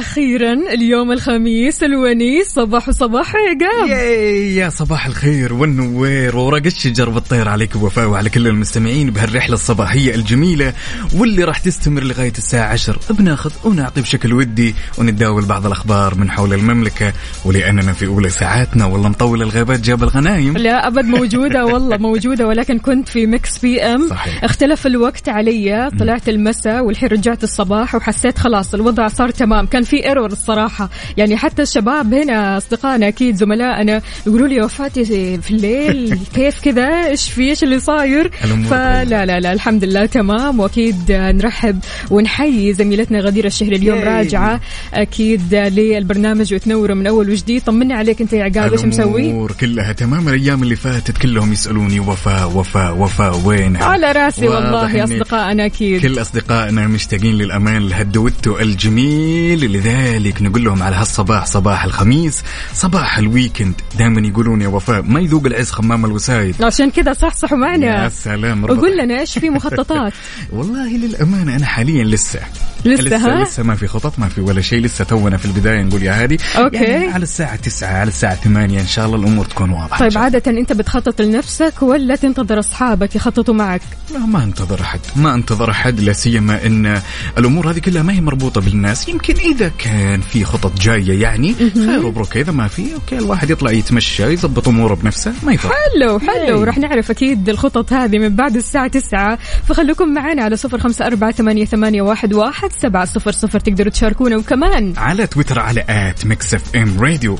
أخيرا اليوم الخميس الونيس صباح صباح عقاب يا صباح الخير والنوير. ورق الشجر والطير عليك وفاء وعلى كل المستمعين بهالرحلة الصباحية الجميلة واللي راح تستمر لغاية الساعة عشر. بناخذ ونعطي بشكل ودي ونتداول بعض الأخبار من حول المملكة ولأننا في أولى ساعاتنا. والله مطول الغيبات جاب الغنايم. لا أبد موجودة والله موجودة. ولكن كنت في Mix PM. صحيح. اختلف الوقت علي طلعت المساء والحين رجعت الصباح وحسيت خلاص الوضع صار تمام. كان في error الصراحة. يعني حتى الشباب هنا أصدقائنا أكيد زملائنا يقولوا لي وفاتي في الليل كيف كذا؟ إيش في؟ إيش اللي صاير؟ فلا. لا لا الحمد لله تمام. وأكيد نرحب ونحيي زميلتنا غدير الشهري اليوم. راجعة. أكيد للبرنامج وتنوره من أول وجديد. طمنا عليك أنت يا عقاب إيش مسوي؟ الأمور كلها تمام. الأيام اللي فاتت كلهم يسألوني وفاء وفاء وفاء وينها على راسي والله يا أصدقائنا أكيد. كل أصدقائنا مشتاقين للأمان لهالدويتو الجميل لذلك نقول لهم على هالصباح صباح الخميس صباح ال weekend. دائما يقولون يا وفاء ما يذوق العز خمام الوسايد. عشان كذا صحصحوا يا معنا. سلام ربط. وقول لنا إيش في مخططات. والله للأمانة أنا حاليا لسه لسه لسه, ها؟ لسه ما في خطط ما في ولا شيء لسه تونا في البداية نقول يا هادي okay. يعني على الساعة 9 على الساعة 8 إن شاء الله الأمور تكون واضحة إن طيب. عادة أنت بتخطط لنفسك ولا تنتظر أصحابك يخططوا معك؟ لا ما أنتظر أحد ما أنتظر أحد لا سيما إن الأمور هذه كلها ما هي مربوطة بالناس يمكن إذا كان في خطط جاية يعني خير وبركة إذا ما في okay الواحد يطلع يتمشى يضبط أموره بنفسه ما يفرق حلو حلو yay. راح نعرف أكيد الخطط هذه من بعد الساعة تسعة فخلوكم معنا على صفر خمسة أربعة ثمانية, ثمانية واحد, واحد سبعة صفر صفر تقدروا تشاركونا وكمان على تويتر على at Mix FM Radio.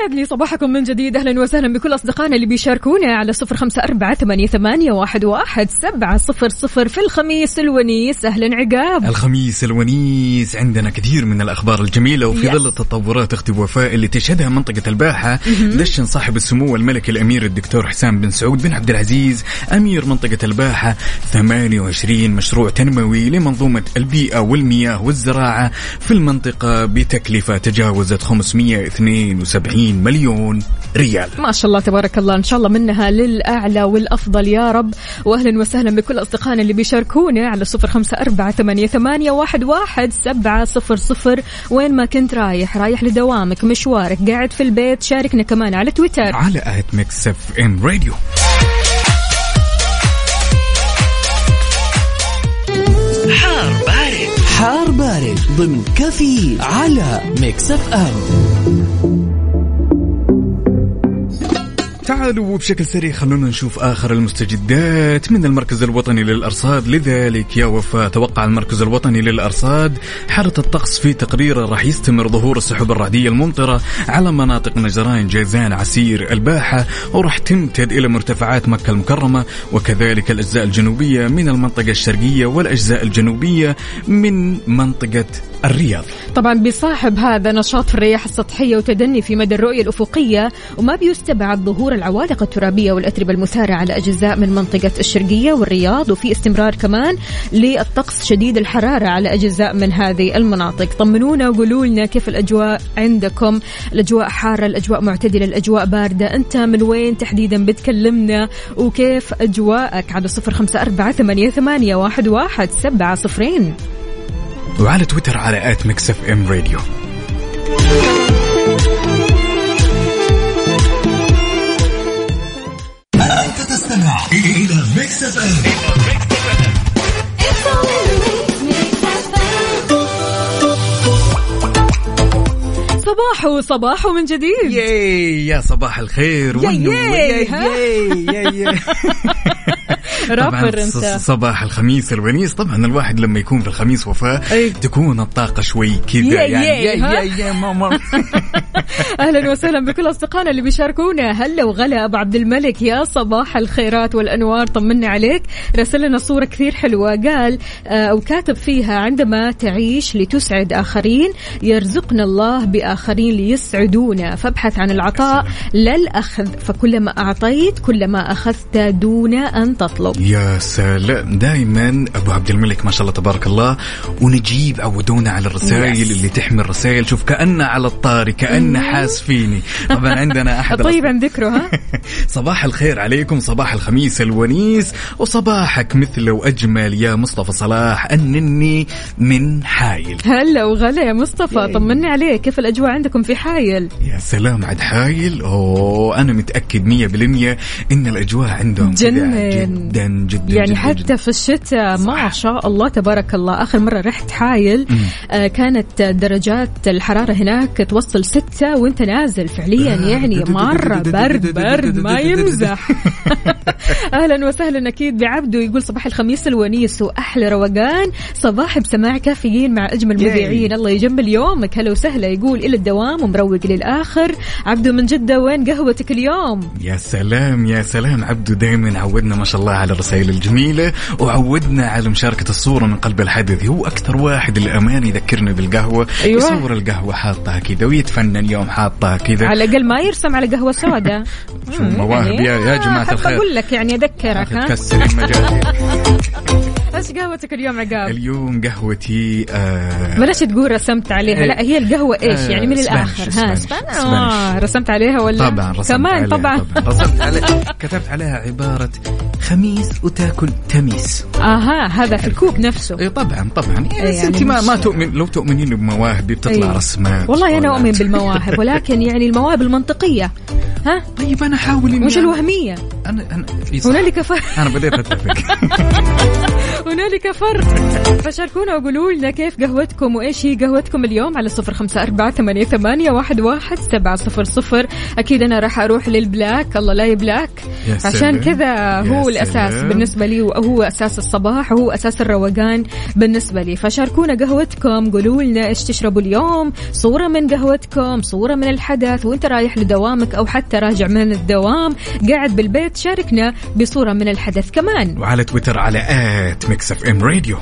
ويسعد لي صباحكم من جديد. أهلا وسهلا بكل أصدقائنا اللي بيشاركونا على صفر خمسة أربعة ثمانية, ثمانية واحد, واحد سبعة صفر صفر في الخميس الونيس. أهلا عقاب. الخميس الونيس عندنا كثير من الأخبار الجميلة وفي. ظل التطورات أختي وفاء اللي تشهدها منطقة الباحة دشن صاحب السمو الملكي الأمير الدكتور حسام بن سعود بن عبد العزيز أمير منطقة الباحة 28 مشروع تنموي لمنظومة البيئة والمياه والزراعة في المنطقة بتكلفة تجاوزت 572 مليون ريال. ما شاء الله تبارك الله. إن شاء الله منها للأعلى والأفضل يا رب. واهلا وسهلا بكل أصدقائنا اللي بيشاركونا على صفر خمسة أربعة ثمانية, ثمانية واحد, واحد سبعة صفر صفر. وين ما كنت رايح رايح لدوامك مشوارك قاعد في البيت شاركنا كمان على تويتر. على at Mix FM Radio. حار بارد. حار بارد ضمن كافيين على Mix FM. تعالوا وبشكل سريع خلونا نشوف آخر المستجدات من المركز الوطني للأرصاد. لذلك يا وفاء توقع المركز الوطني للأرصاد حالة الطقس في تقريره راح يستمر ظهور السحب الرعدية الممطرة على مناطق نجران جيزان عسير الباحة وراح تمتد إلى مرتفعات مكة المكرمة وكذلك الأجزاء الجنوبية من المنطقة الشرقية والأجزاء الجنوبية من منطقة الرياض. طبعا بيصاحب هذا نشاط في الرياح السطحية وتدني في مدى الرؤية الأفقية وما بيستبعد ظهور العوالق الترابية والأتربة المثاره على اجزاء من منطقة الشرقية والرياض وفي استمرار كمان للطقس شديد الحرارة على أجزاء من هذه المناطق. طمنونا وقولوا لنا كيف الأجواء عندكم؟ الأجواء حارة الأجواء معتدلة الأجواء باردة. أنت من وين تحديدا بتكلمنا؟ وكيف أجواءك؟ على صفر خمسة أربعة ثمانية, ثمانية واحد, واحد سبعة صفرين. وعلى تويتر على at Mix FM Radio. أنت تستمع إلى Mix FM. صباح صباح من جديد. yay يا صباح الخير. yay والنور. yay yay yay. رابر انت صباح الخميس الونيس طبعا الواحد لما يكون في الخميس وفاء أي. تكون الطاقة شوي كذا يعني يا-؟ يا يا ماما أهلا وسهلا بكل أصدقائنا اللي بيشاركونا. هلا وغلا أبو عبد الملك. يا صباح الخيرات والأنوار طمنا عليك. راسل لنا صورة كثير حلوة. قال آه، أو كاتب فيها عندما تعيش لتسعد آخرين يرزقنا الله بآخرين ليسعدونا. فابحث عن العطاء. لا الأخذ فكلما أعطيت كلما أخذت دون أن تطلب. يا سلام. دائما أبو عبد الملك ما شاء الله تبارك الله ونجيب عودونا على الرسائل. اللي تحمل رسائل. شوف كانه على الطاري كانه حاس فيني. طبعا عندنا أحد طيب عن ذكره ها؟ صباح الخير عليكم صباح الخميس الونيس وصباحك مثل وأجمل يا مصطفى صلاح أنني من حايل. هلا وغلا يا مصطفى طمني عليك كيف الأجواء عندكم في حايل؟ يا سلام عاد حايل. أوه أنا متأكد مية بالمية إن الأجواء عندهم جنن. جدا جدا يعني جداً حتى جداً. في الشتاء ما. شاء الله تبارك الله آخر مرة رحت حايل آه كانت درجات الحرارة هناك توصل ستة وانت نازل فعليا يعني مرة برد برد ما يمزح. أهلا وسهلا أكيد بعبده يقول صباح الخميس الونيس وأحلى روقان. صباح بسماع كافيين مع ياي. مذيعين. الله يجمل يومك. هلا وسهلا. يقول إلى الدوام ومروق للآخر. عبده من جدة وين قهوتك اليوم؟ يا سلام يا سلام. عبدو دائما عودنا ما شاء الله على الرسائل الجميلة وعودنا على مشاركة الصورة من قلب الحدث هو أكثر واحد الأمان يذكرنا بالقهوة. أيوة. يصور القهوة حاطها كذا ويتفنن. يوم حاطها كذا. على الأقل ما يرسم على قهوة سوداء. شو مواهب يا, يا جماعة أحب الخير. أقول لك يعني أذكرك ها؟ تكسر المجال. إيش قهوتك اليوم عقاب؟ اليوم قهوتي آه بلاش تقول رسمت عليها؟ لا هي القهوة إيش؟ آه، يعني من Spanish، الآخر ها Spanish، Span Spanish. آه رسمت عليها ولا؟ طبعا رسمت كمان عليها طبعا. طبعا. رسمت عليها. كتبت عليها عبارة خميس وتاكل تميس. آها هذا في الكوب نفسه. اي طبعا طبعا. يعني, يعني انت ما ما تؤمن لو تؤمنين بمواهبي بتطلع أي. رسمات والله أنا أؤمن بالمواهب ولكن يعني المواهب المنطقية. ها؟ طيب أنا احاول إني مش أنا- الوهمية. أنا أنا. هنالك فرق. أنا بديت أتفق. هنالك فرق. فشاركونا وقولوا لنا كيف قهوتكم وإيش هي قهوتكم اليوم على صفر خمسة أربعة ثمانية, ثمانية واحد, واحد سبعة صفر صفر. أكيد أنا راح أروح للبلاك. الله لا يبلاك. عشان. كذا هو الأساس. بالنسبة لي وهو أساس الصباح وهو أساس الروقان بالنسبة لي. فشاركونا قهوتكم. قولوا لنا إيش تشربوا اليوم. صورة من قهوتكم صورة من الحدث. وإنت رايح لدوامك أو حتى راجع من الدوام. قاعد بالبيت شاركنا بصورة من الحدث كمان. وعلى تويتر على at Mix FM Radio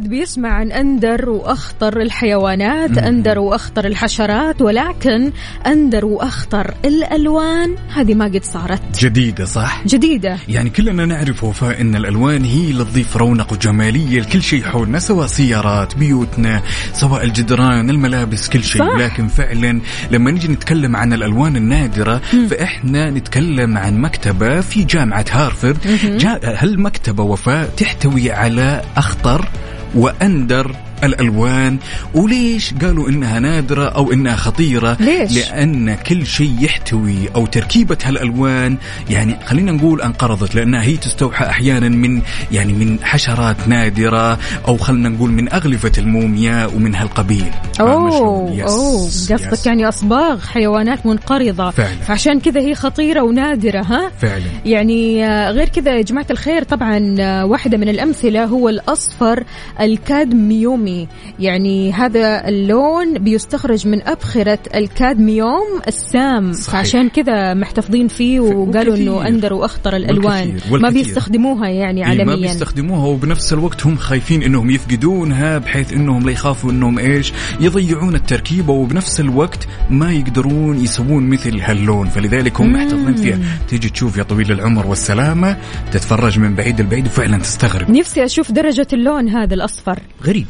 الواحد بيسمع عن أندر وأخطر الحيوانات أندر وأخطر الحشرات ولكن أندر وأخطر الألوان هذه ما قد صارت. جديدة صح؟ جديدة. يعني كلنا نعرف وفاء إن الألوان هي اللي تضيف رونق وجماليه لكل شيء حولنا سواء سيارات بيوتنا سواء الجدران الملابس كل شيء. صح. لكن فعلا لما نجي نتكلم عن الألوان النادرة فإحنا نتكلم عن مكتبة في جامعة هارفرد. جا هالمكتبه وفاء تحتوي على أخطر وأندر الألوان وليش قالوا إنها نادرة أو إنها خطيرة ليش؟ لأن كل شيء يحتوي أو تركيبة هالألوان يعني خلينا نقول انقرضت لأنها هي تستوحى أحيانا من يعني من حشرات نادرة أو خلينا نقول من أغلفة المومياء ومن هالقبيل؟ oh yes، oh yes. قصدك يعني أصباغ حيوانات منقرضة فعلا. فعشان كذا هي خطيرة ونادرة ها فعلا يعني آه، غير كذا يا جماعة الخير طبعا آه، واحدة من الأمثلة هو الأصفر الكادميومي يعني هذا اللون بيستخرج من أبخرة الكادميوم السام. صحيح. فعشان كذا محتفظين فيه وقالوا. أنه أندر وأخطر الألوان. والكثير. ما والكثير. بيستخدموها يعني إيه ما عالميا. بيستخدموها وبنفس الوقت هم خايفين إنهم يفقدونها بحيث إنهم لا يخافوا إنهم إيش يضيعون التركيبه وبنفس الوقت ما يقدرون يسوون مثل هاللون. فلذلك هم محتفظين فيها. تيجي تشوف يا طويل العمر والسلامة تتفرج من بعيد لبعيد وفعلا تستغرب. نفسي أشوف درجة اللون هذا الأصفر. غريب.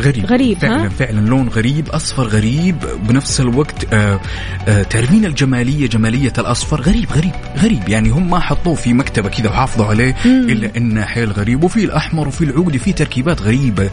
غريب. غريب، فعلا ها؟ فعلا. لون غريب أصفر غريب بنفس الوقت آه آه تعرفين الجمالية جمالية الأصفر. غريب غريب غريب. يعني هم ما حطوه في مكتبة كذا وحافظوا عليه إلا إنه حيل غريب. وفي الأحمر وفي العقدي في تركيبات غريبة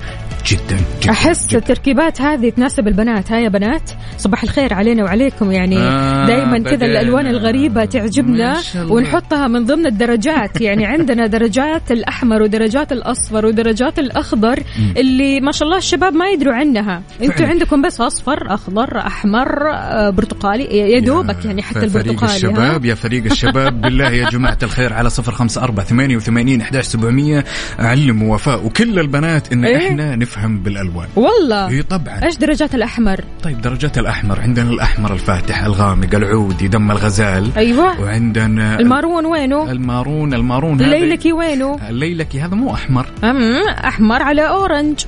جدا جدا أحس جدا. التركيبات هذه تناسب البنات. ها يا بنات؟ صباح الخير علينا وعليكم. يعني آه، دائما كذا. الألوان الغريبة تعجبنا. ونحطها من ضمن الدرجات. يعني عندنا درجات الأحمر ودرجات الأصفر ودرجات الأخضر اللي ما شاء الله الشباب ما يدروا عنها. أنتوا. عندكم بس أصفر أخضر أحمر آه، برتقالي يا دوبك يعني حتى فريق البرتقالي ها؟ الشباب يا فريق الشباب بالله يا جماعة الخير على صفر خمسة أربعة ثمانية وثمانين أحداش سبعمية. علموا وفاء وكل البنات إن إيه؟ إحنا نفهم بالألوان. والله. إي طبعا. إيش درجات الأحمر؟ طيب درجات الأحمر عندنا الأحمر الفاتح الغامق العودي دم الغزال. أيوه. وعندنا ال maroon وينه؟ ال maroon ال maroon الليلكي وينه؟ الليلكي هذا مو أحمر. أم، أحمر على orange.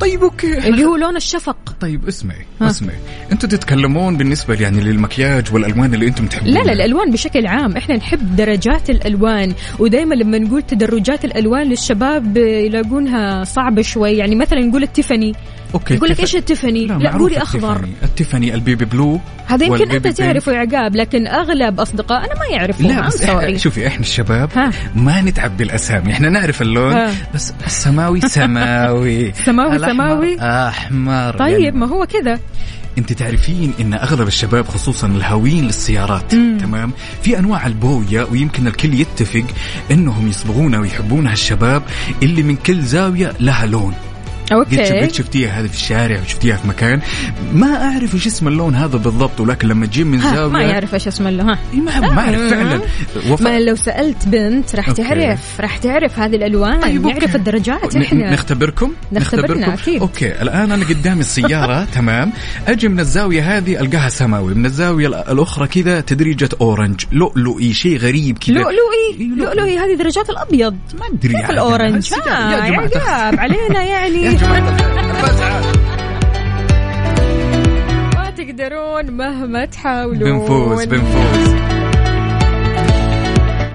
طيب okay اللي هو لون الشفق. طيب اسمعي. اسمعي. أنتوا تتكلمون بالنسبة يعني للمكياج والألوان اللي أنتم تحبونها لا لا الألوان بشكل عام. إحنا نحب درجات الألوان. ودائما لما نقول تدرجات الألوان للشباب يلاقونها صعبة شوي. يعني مثلا نقول ال Tiffany. okay يقول لك إيش ال Tiffany لا, معروف قولي أخضر ال Tiffany. ال baby blue هذا يمكن أنت. تعرفه يا عقاب لكن أغلب اصدقائنا ما يعرفوا لا بس شوفي إحنا الشباب ها. ما نتعب بالاسامي إحنا نعرف اللون ها. بس السماوي سماوي سماوي سماوي؟ أحمر طيب يعني ما هو كذا أنت تعرفين إن أغلب الشباب خصوصا الهاويين للسيارات مم. تمام في أنواع البوية ويمكن الكل يتفق إنهم يصبغونها ويحبونها الشباب اللي من كل زاوية لها لون أوكي. قد شفتيها هذه في الشارع وشفتيها في مكان. ما أعرف إيش اسم اللون هذا بالضبط ولكن لما تجيب من زاويه ما يعرف إيش اسمه له ها. إيه ما ما اعرف فعلا. وفاء ما لو سألت بنت راح. تعرف راح تعرف هذه الألوان طيب،. نعرف الدرجات ن- إحنا. نختبركم؟ نختبرنا أكيد. okay الآن أنا قدامي السيارة تمام. أجي من الزاوية هذه ألقاها سماوي. من الزاوية ال- الأخرى كذا تدريجه orange لؤلؤي شيء غريب كذا. لؤلؤي لؤلؤي. هذه درجات الأبيض. ما أدري كيف عاد. ال orange. يا جماعة. علينا يعني. تقدرون مهما تحاولون. بنفوز بنفوز.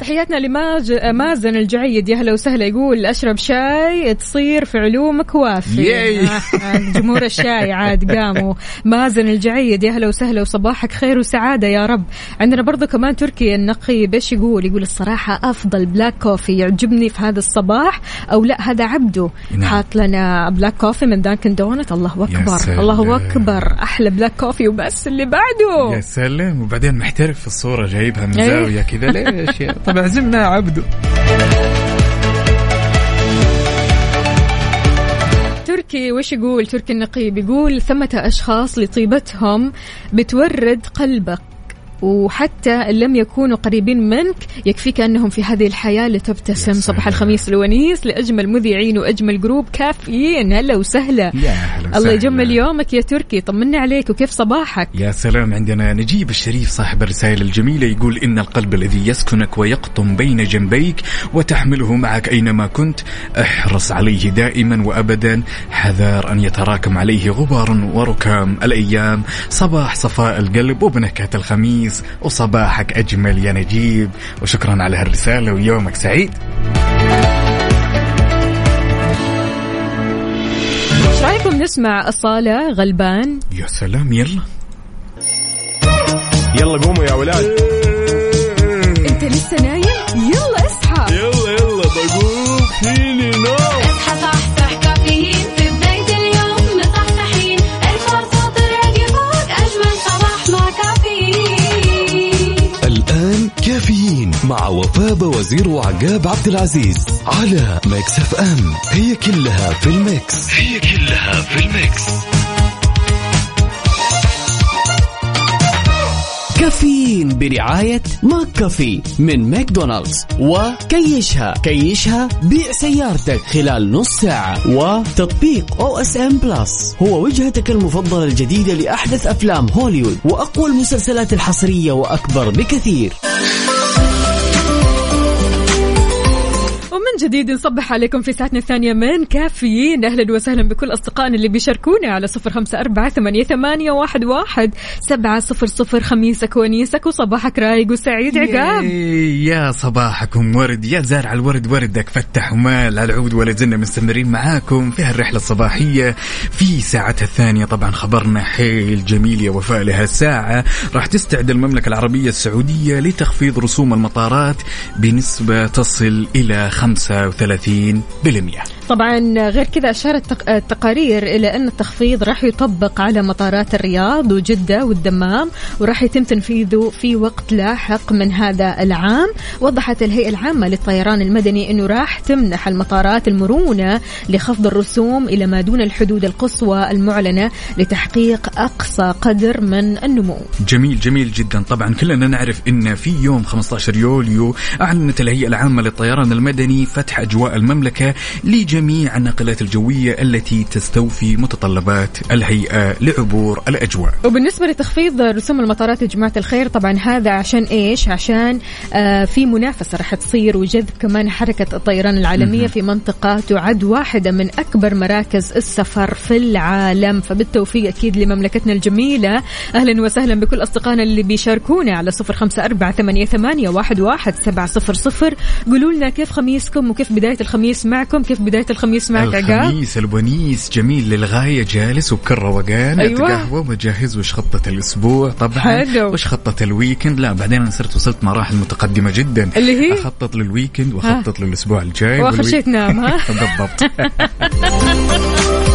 تحياتنا لماج مازن الجعيد. يا هلا وسهلا. يقول أشرب شاي تصير في علومك وافي. آه، آه، جمهور الشاي عاد قاموا. مازن الجعيد يا هلا وسهلا وصباحك خير وسعادة يا رب. عندنا برضو كمان تركي النقي بيش يقول؟ يقول الصراحة أفضل black coffee يعجبني في هذا الصباح أو لا هذا عبده. نعم. حاط لنا black coffee من Dunkin' Donuts الله أكبر. سلام. الله أكبر. أحلى black coffee وبس اللي بعده. يا سلام. وبعدين محترف في الصورة جايبها من إيه. زاوية كذا. ليش يا يا عبدو. تركي وش يقول؟ تركي النقيب يقول ثمة أشخاص لطيبتهم بتورد قلبك. وحتى إن لم يكونوا قريبين منك يكفيك أنهم في هذه الحياة لتبتسم صباح. الخميس الونيس لأجمل مذيعين وأجمل جروب. كافيين. هلا وسهلا. الله. يجمل يومك يا تركي. طمنا عليك وكيف صباحك؟ يا سلام. عندنا نجيب الشريف صاحب الرسائل الجميلة يقول إن القلب الذي يسكنك ويقطن بين جنبيك وتحمله معك أينما كنت احرص عليه دائما وأبدا. حذار أن يتراكم عليه غبار وركام الأيام. صباح صفاء القلب وبنكهة الخميس. وصباحك أجمل يا نجيب وشكرا على هالرسالة ويومك سعيد. إيش رأيكم نسمع أصالة غلبان؟ يا سلام يلا. يلا قوموا يا ولاد. إنت لسه نايم؟ يلا اصحى. يلا يلا بقوم فيني نوم. كافيين مع وفاء وزير وعقاب عبد العزيز على Mix FM. هي كلها في ال mix. هي كلها في ال mix. كافيين برعاية McCafé من ماكدونالدز. وكيشها كيشها بيع سيارتك خلال نص ساعة. وتطبيق OSN Plus هو وجهتك المفضلة الجديدة لأحدث أفلام هوليوود وأقوى المسلسلات الحصرية وأكبر بكثير. ومن جديد نصبح عليكم في ساعتنا الثانية من كافيين. أهلا وسهلا بكل أصدقائنا اللي بيشاركونا على صفر خمسة أربعة ثمانية, ثمانية واحد, واحد سبعة صفر صفر خميسك ونيسك. وصباحك رايق وسعيد عقاب. ياي، يا صباحكم ورد يا زارع الورد وردك فتح ومال. العود ولا زلنا مستمرين معاكم في هالرحلة الصباحية في ساعتها الثانية. طبعا خبرنا حيل جميل يا وفاء لهالساعة راح تستعد المملكة العربية السعودية لتخفيض رسوم المطارات بنسبة تصل إلى 5% طبعا غير كذا أشارت تق- التقارير إلى أن التخفيض راح يطبق على مطارات الرياض وجدة والدمام وراح يتم تنفيذه في وقت لاحق من هذا العام. وضحت الهيئة العامة للطيران المدني أنه راح تمنح المطارات المرونة لخفض الرسوم إلى ما دون الحدود القصوى المعلنة لتحقيق أقصى قدر من النمو. جميل جميل جدا. طبعا كلنا نعرف إن في يوم 15 يوليو أعلنت الهيئة العامة للطيران المدني فتح أجواء المملكة لجميع الناقلات الجوية التي تستوفي متطلبات الهيئة لعبور الأجواء. وبالنسبة لتخفيض رسوم المطارات يا جماعة الخير طبعا هذا عشان إيش؟ عشان آه في منافسة راح تصير وجذب كمان حركة الطيران العالمية في منطقة تعد واحدة من أكبر مراكز السفر في العالم. فبالتوفيق أكيد لمملكتنا الجميلة. أهلا وسهلا بكل أصدقائنا اللي بيشاركونا على صفر خمسة أربعة ثمانية, ثمانية واحد, واحد سبعة صفر صفر. قولوا لنا كيف خميسكم وكيف بداية الخميس معكم؟ كيف بداية الخميس معك عقاب؟ الخميس الونيس جميل للغاية جالس وبكل روقان. أيوة. اتقهوى وبجهز وش خطة الأسبوع؟ طبعا حلو. وش خطة ال weekend؟ لا بعدين أنا صرت وصلت مراحل متقدمة جدا. اللي هي؟ أخطط لل weekend وأخطط للأسبوع الجاي. وآخر شيء تنام ها؟ بالضبط.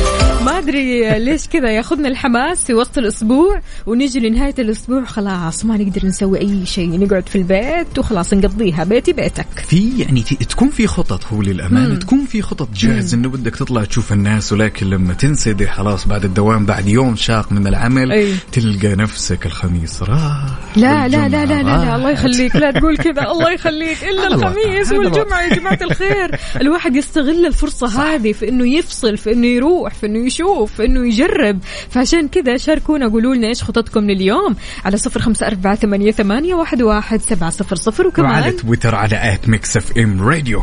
ما أدري ليش كذا ياخذنا الحماس في وسط الأسبوع ونجي لنهاية الأسبوع خلاص ما نقدر نسوي أي شيء نقعد في البيت وخلاص نقضيها بيتي بيتك. في يعني تكون في خطط هو للأمانة تكون في خطط جاهز إنه بدك تطلع تشوف الناس ولكن لما تنسدح خلاص بعد الدوام بعد يوم شاق من العمل أي. تلقى نفسك الخميس راح لا لا لا لا لا, لا والجمعة الله. يخليك لا تقول كذا الله يخليك إلا الخميس والجمعة يا جماعة الخير. الواحد يستغل الفرصة هذه في إنه يفصل في إنه يروح في إنه يشوف في إنه يجرب. فعشان كذا شاركونا قولوا لنا إيش خططكم لليوم. على صفر خمسة أربعة ثمانية, ثمانية واحد, واحد سبعة صفر صفر. وعلى وكمان تويتر على at Mix FM Radio.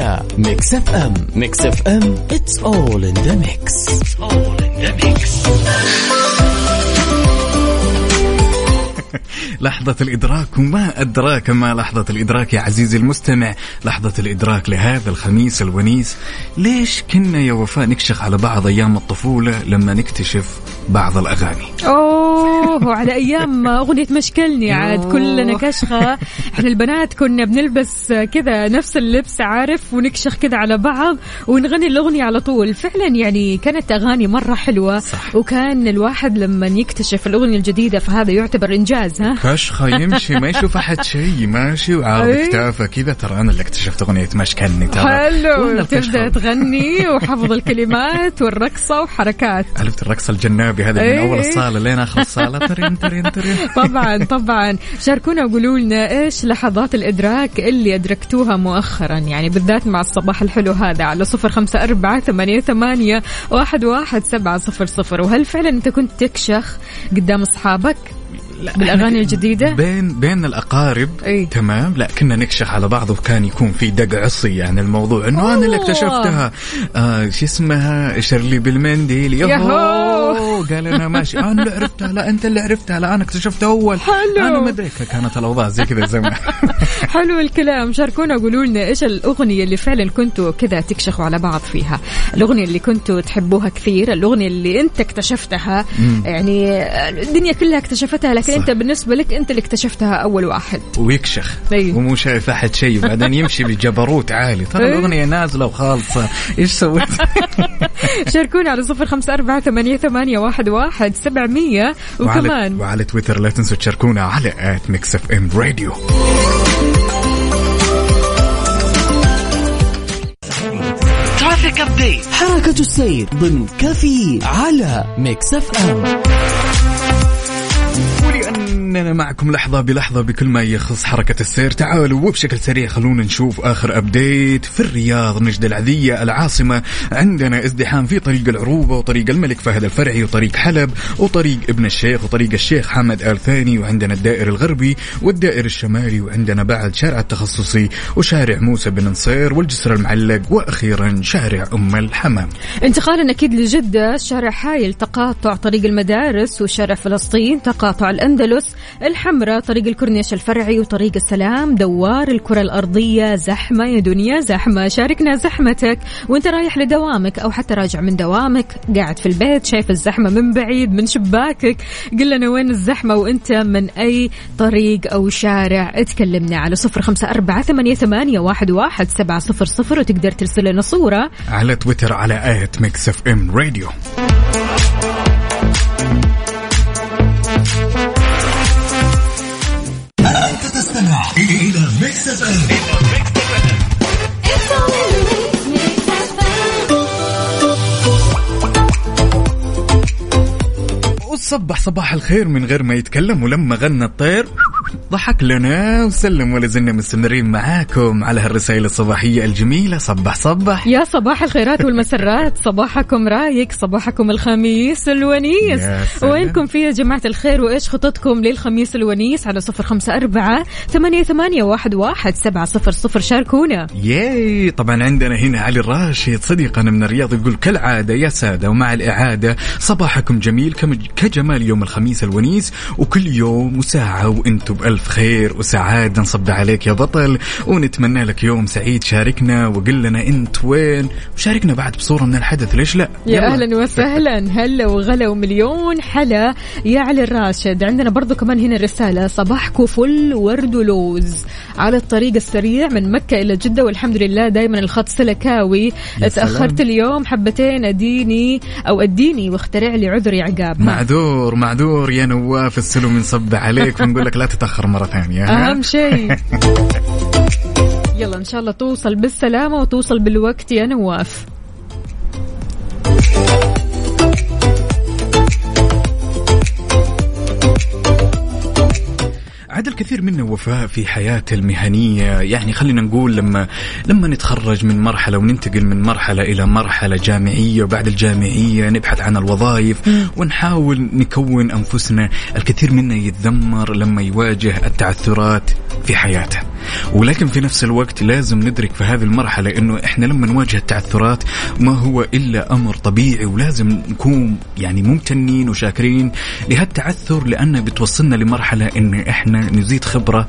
على Mix FM Mix FM it's all in the mix. all in the mix لحظة الإدراك وما أدراك ما لحظة الإدراك يا عزيزي المستمع؟ لحظة الإدراك لهذا الخميس الونيس. ليش كنا يا وفاء نكشخ على بعض أيام الطفولة لما نكتشف بعض الأغاني؟ أوه على أيام أغنية مشكلني عاد كلنا كشخة. إحنا البنات كنا بنلبس كذا نفس اللبس عارف؟ ونكشخ كذا على بعض ونغني الأغنية على طول. فعلا يعني كانت أغاني مرة حلوة صح. وكان الواحد لما يكتشف الأغنية الجديدة فهذا يعتبر إنجاز ها؟ كشخة يمشي ما يشوف أحد شيء ماشي وعارض أي. كتافه كذا. ترى أنا اللي اكتشفت أغنية مشكلني ترى. حلو. تبدأ؟ تغني وحفظ الكلمات والرقصة وحركات. عرفت الرقص الجنابي هذا من أي. أول الصالة لين آخر الصالة ترين ترين ترين. طبعا طبعا. شاركونا وقولوا لنا إيش لحظات الإدراك اللي أدركتوها مؤخرا يعني بالذات مع الصباح الحلو هذا على صفر خمسة أربعة ثمانية, ثمانية واحد, واحد سبعة صفر صفر. وهل فعلا أنت كنت تكشخ قدام أصحابك؟ بالأغاني الجديدة؟ بين بين الأقارب أي. تمام. لا كنا نكشخ على بعض وكان يكون في دق عصي يعني الموضوع. إنه أنا اللي أوه. اكتشفتها. آه شو اسمها؟ شرلي بالمنديل. يهو. قال أنا ماشي. أنا اللي عرفتها. لا أنت اللي عرفتها. لا أنا اكتشفتها أول. حلو. أنا ما أدري. كانت الأوضاع زي كذا زمان. حلو الكلام. شاركونا وقولوا لنا إيش الأغنية اللي فعلا كنتوا كذا تكشخوا على بعض فيها. الأغنية اللي كنتوا تحبوها كثير الأغنية اللي أنت اكتشفتها. يعني الدنيا كلها اكتشفتها لكن صح. أنت بالنسبة لك أنت اللي اكتشفتها أول واحد. ويكشخ. أي. ومو شايف أحد شيء وبعدين يمشي بجبروت عالي. ترى. الأغنية نازلة وخالصة. إيش سويت؟ شاركونا على صفر خمسة أربعة ثمانية, ثمانية واحد, واحد سبعمية. وعلى, وكمان وعلى تويتر لا تنسوا تشاركونا على at Mix FM Radio. traffic update حركة السير ضمن كفي على Mix FM. اننا معكم لحظة بلحظة بكل ما يخص حركة السير. تعالوا وبشكل سريع خلونا نشوف آخر update في الرياض. نجد العذية العاصمة عندنا ازدحام في طريق العروبة وطريق الملك فهد الفرعي وطريق حلب وطريق ابن الشيخ وطريق الشيخ حمد آل ثاني وعندنا الدائر الغربي والدائر الشمالي وعندنا بعد شارع التخصصي وشارع موسى بن نصير والجسر المعلق وأخيرا شارع أم الحمام. انتقالا أكيد لجدة شارع حايل تقاطع طريق المدارس وشارع فلسطين تقاطع الأندلس الحمراء طريق الكورنيش الفرعي وطريق السلام دوار الكرة الأرضية زحمة يا دنيا زحمة. شاركنا زحمتك. وأنت رايح لدوامك أو حتى راجع من دوامك. قاعد في البيت شايف الزحمة من بعيد من شباكك. قل لنا وين الزحمة وأنت من أي طريق أو شارع. اتكلمنا على صفر خمسة أربعة ثمانية, ثمانية واحد, واحد سبعة صفر صفر وتقدر ترسل لنا صورة. على تويتر على at Mix FM Radio. وصبح صباح الخير من غير ما يتكلم ولما غنى الطير. ضحك لنا وسلم ولا زلنا مستمرين معاكم على هالرسائل الصباحية الجميلة. صبح صبح. يا صباح الخيرات والمسرات. صباحكم رايق صباحكم الخميس الونيس. وينكم في يا جماعة الخير؟ وإيش خططكم للخميس الونيس؟ على صفر خمسة أربعة ثمانية, ثمانية واحد, واحد سبعة صفر صفر. شاركونا. ياي. طبعا عندنا هنا علي الراشد صديقنا من الرياض يقول كالعادة يا سادة ومع الإعادة صباحكم جميل. كجمال يوم الخميس الونيس وكل يوم وساعة وإنتم بألف خير وسعادة نصب عليك يا بطل ونتمنى لك يوم سعيد. شاركنا وقل لنا أنت وين وشاركنا بعد بصورة من الحدث. ليش لا؟ يا يلا. أهلا وسهلا. هلا وغلا ومليون حلا يا علي الراشد. عندنا برضو كمان هنا رسالة. صباحكم فل ورد ولوز. على الطريق السريع من مكة إلى جدة والحمد لله دائما الخط سلكاوي. تاخرت اليوم حبتين. أديني أو أديني واخترع لي عذر يا عقاب. معذور معذور يا نواف. السلم نصب عليك. ونقول لك لا تتأخر. مرة ثانية. ها؟ اهم شيء. يلا إن شاء الله توصل بالسلامة وتوصل بالوقت يا نواف. عاد الكثير منا وفاء في حياته المهنية. يعني خلينا نقول لما لما نتخرج من مرحلة وننتقل من مرحلة إلى مرحلة جامعية وبعد الجامعية نبحث عن الوظائف ونحاول نكون أنفسنا. الكثير منا يتذمر لما يواجه التعثرات في حياته. ولكن في نفس الوقت لازم ندرك في هذه المرحلة أنه إحنا لما نواجه التعثرات ما هو إلا أمر طبيعي ولازم نكون يعني ممتنين وشاكرين لهالتعثر لأنه بتوصلنا لمرحلة أن إحنا نزيد خبرة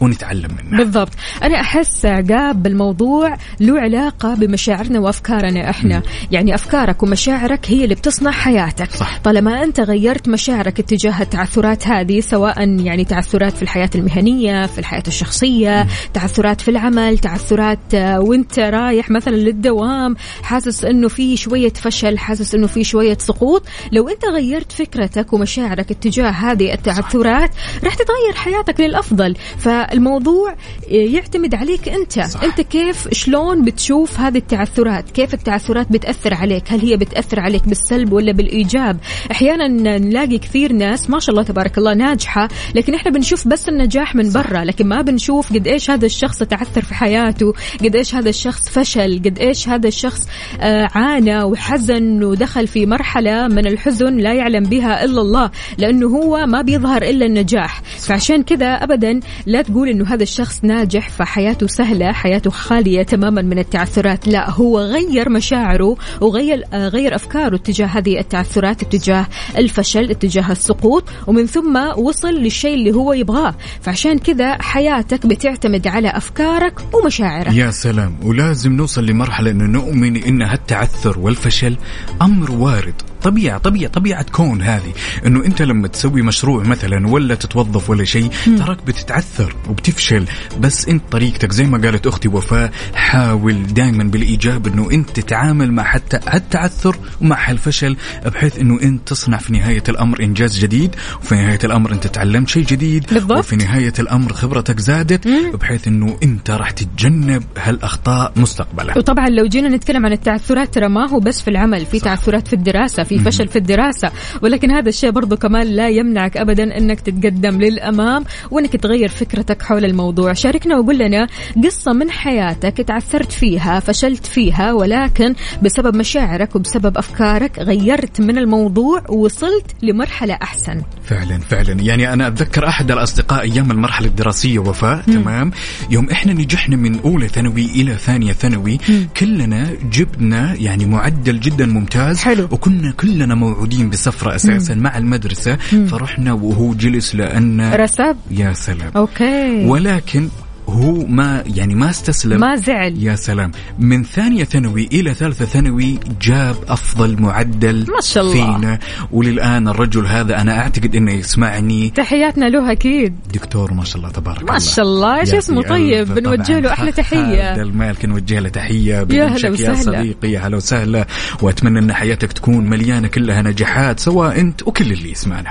ونتعلم منها. بالضبط. أنا أحس عقاب بالموضوع له علاقة بمشاعرنا وأفكارنا إحنا. يعني أفكارك ومشاعرك هي اللي بتصنع حياتك. صح. طالما أنت غيرت مشاعرك اتجاه التعثرات هذه سواء يعني تعثرات في الحياة المهنية في الحياة الشخصية تعثرات في العمل تعثرات آه، وأنت رايح مثلا للدوام حاسس إنه في شوية فشل حاسس إنه في شوية سقوط. لو أنت غيرت فكرتك ومشاعرك اتجاه هذه التعثرات راح تتغير حياتك. للأفضل. فالموضوع يعتمد عليك أنت. صح. أنت كيف شلون بتشوف هذه التعثرات؟ كيف التعثرات بتأثر عليك؟ هل هي بتأثر عليك بالسلب ولا بالإيجاب؟ أحيانا نلاقي كثير ناس ما شاء الله تبارك الله ناجحة لكن إحنا بنشوف بس النجاح من برا لكن ما بنشوف قد إيش هذا الشخص تعثر في حياته قد إيش هذا الشخص فشل قد إيش هذا الشخص آه، عانى وحزن ودخل في مرحلة من الحزن لا يعلم بها إلا الله لأنه هو ما بيظهر إلا النجاح. فعشان كذا ابدا لا تقول إنه هذا الشخص ناجح فحياته سهلة حياته خالية تماما من التعثرات. لا هو غير مشاعره وغير آه، غير أفكاره تجاه هذه التعثرات اتجاه الفشل اتجاه السقوط ومن ثم وصل للشيء اللي هو يبغاه. فعشان كذا حياتك بتعتمد على أفكارك ومشاعرك. يا سلام. ولازم نوصل لمرحلة أنه نؤمن أن هالتعثر والفشل أمر وارد. طبيعة طبيعة طبيعة كون هذه. أنه أنت لما تسوي مشروع مثلا ولا تتوظف ولا شيء تراك بتتعثر وبتفشل. بس أنت طريقتك زي ما قالت أختي وفاء حاول دائما بالإيجاب أنه أنت تتعامل مع حتى التعثر ومع الفشل بحيث أنه أنت تصنع في نهاية الأمر إنجاز جديد وفي نهاية الأمر أنت تعلمت شيء جديد بالضبط. وفي نهاية الأمر خبرتك زادت بحيث أنه أنت راح تتجنب هالأخطاء مستقبلا. وطبعا لو جينا نتكلم عن التعثرات ترى ما هو بس في العمل في تعثرات في الدراسة في في فشل في الدراسة. ولكن هذا الشيء برضو كمان لا يمنعك أبدا أنك تتقدم للأمام وأنك تغير فكرتك حول الموضوع. شاركنا وقول لنا قصة من حياتك تعثرت فيها فشلت فيها ولكن بسبب مشاعرك وبسبب أفكارك غيرت من الموضوع ووصلت لمرحلة أحسن. فعلا فعلا. يعني أنا أتذكر أحد الأصدقاء أيام المرحلة الدراسية وفاء تمام؟ يوم إحنا نجحنا من أولى ثانوي إلى ثانية ثانوي كلنا جبنا يعني معدل جدا ممتاز حلو. وكنا كلنا موعودين بسفرة أساسا مع المدرسة فرحنا وهو جلس لأن رسب؟ يا سلام. okay. ولكن هو ما يعني ما استسلم. ما زعل. يا سلام. من ثانية ثانوي إلى ثالثة ثانوي جاب أفضل معدل ما شاء الله. فينا. وللآن الرجل هذا أنا أعتقد أنه يسمعني. تحياتنا له أكيد. دكتور ما شاء الله تبارك الله. ما شاء الله. إيش يا اسمه؟ طيب بنوجه. له أحلى هذا تحية. المالك نوجه له تحية. يا هلا شك يا وسهلا. صديقي. يا هلا وسهلا. وأتمنى أن حياتك تكون مليانة كلها نجاحات سواء أنت وكل اللي يسمعنا.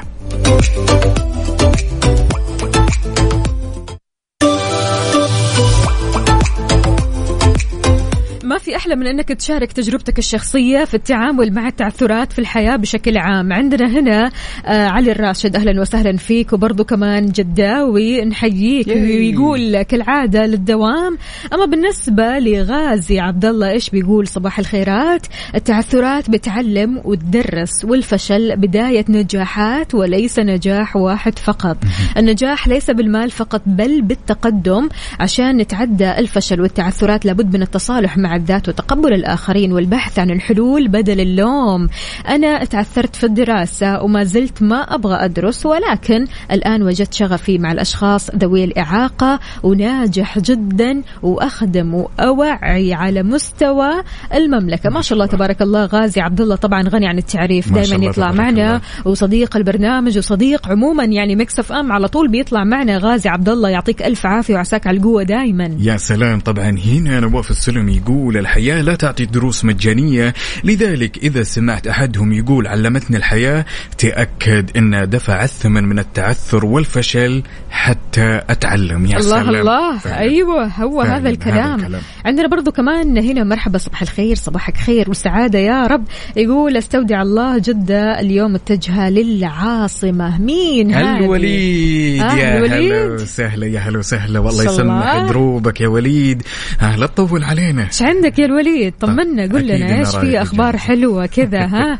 ما في أحلى من أنك تشارك تجربتك الشخصية في التعامل مع التعثرات في الحياة بشكل عام. عندنا هنا آه علي الراشد أهلا وسهلا فيك وبرضه كمان جداوي نحييك ويقول كالعاده للدوام. أما بالنسبة لغازي عبد الله إيش بيقول؟ صباح الخيرات. التعثرات بتعلم وتدرس والفشل بداية نجاحات وليس نجاح واحد فقط. النجاح ليس بالمال فقط بل بالتقدم. عشان نتعدى الفشل والتعثرات لابد من التصالح مع الذات وتقبل الآخرين والبحث عن الحلول بدل اللوم. أنا تعثرت في الدراسة وما زلت ما أبغى أدرس ولكن الآن وجدت شغفي مع الأشخاص ذوي الإعاقة وناجح جدا وأخدم وأوعي على مستوى المملكة. ما شاء الله تبارك الله. غازي عبد الله طبعا غني عن التعريف دائما يطلع معنا. الله. وصديق البرنامج وصديق عموما يعني مكسف ام على طول بيطلع معنا. غازي عبد الله يعطيك ألف عافية وعساك على القوة دائما يا سلام. طبعا هنا نواف السلم يقول الحياة لا تعطي دروس مجانية. لذلك إذا سمعت أحدهم يقول علمتني الحياة تأكد أن دفع الثمن من التعثر والفشل حتى أتعلم. يا الله سلام. الله. فعلاً. أيوه هو فعلاً، هذا هذا الكلام. الكلام. عندنا برضو كمان هنا مرحبا صباح الخير صباحك خير وسعاده يا رب. يقول أستودع الله جدة اليوم متجهه للعاصمة. مين هذه؟ الوليد. آه، يا. هلا وسهلا يا هلا وسهلا. والله يسمح. دروبك يا وليد. آه لا تطول علينا. إيش عندك؟ يا الوليد؟ طمنا قول لنا إيش في أخبار. حلوة كذا ها؟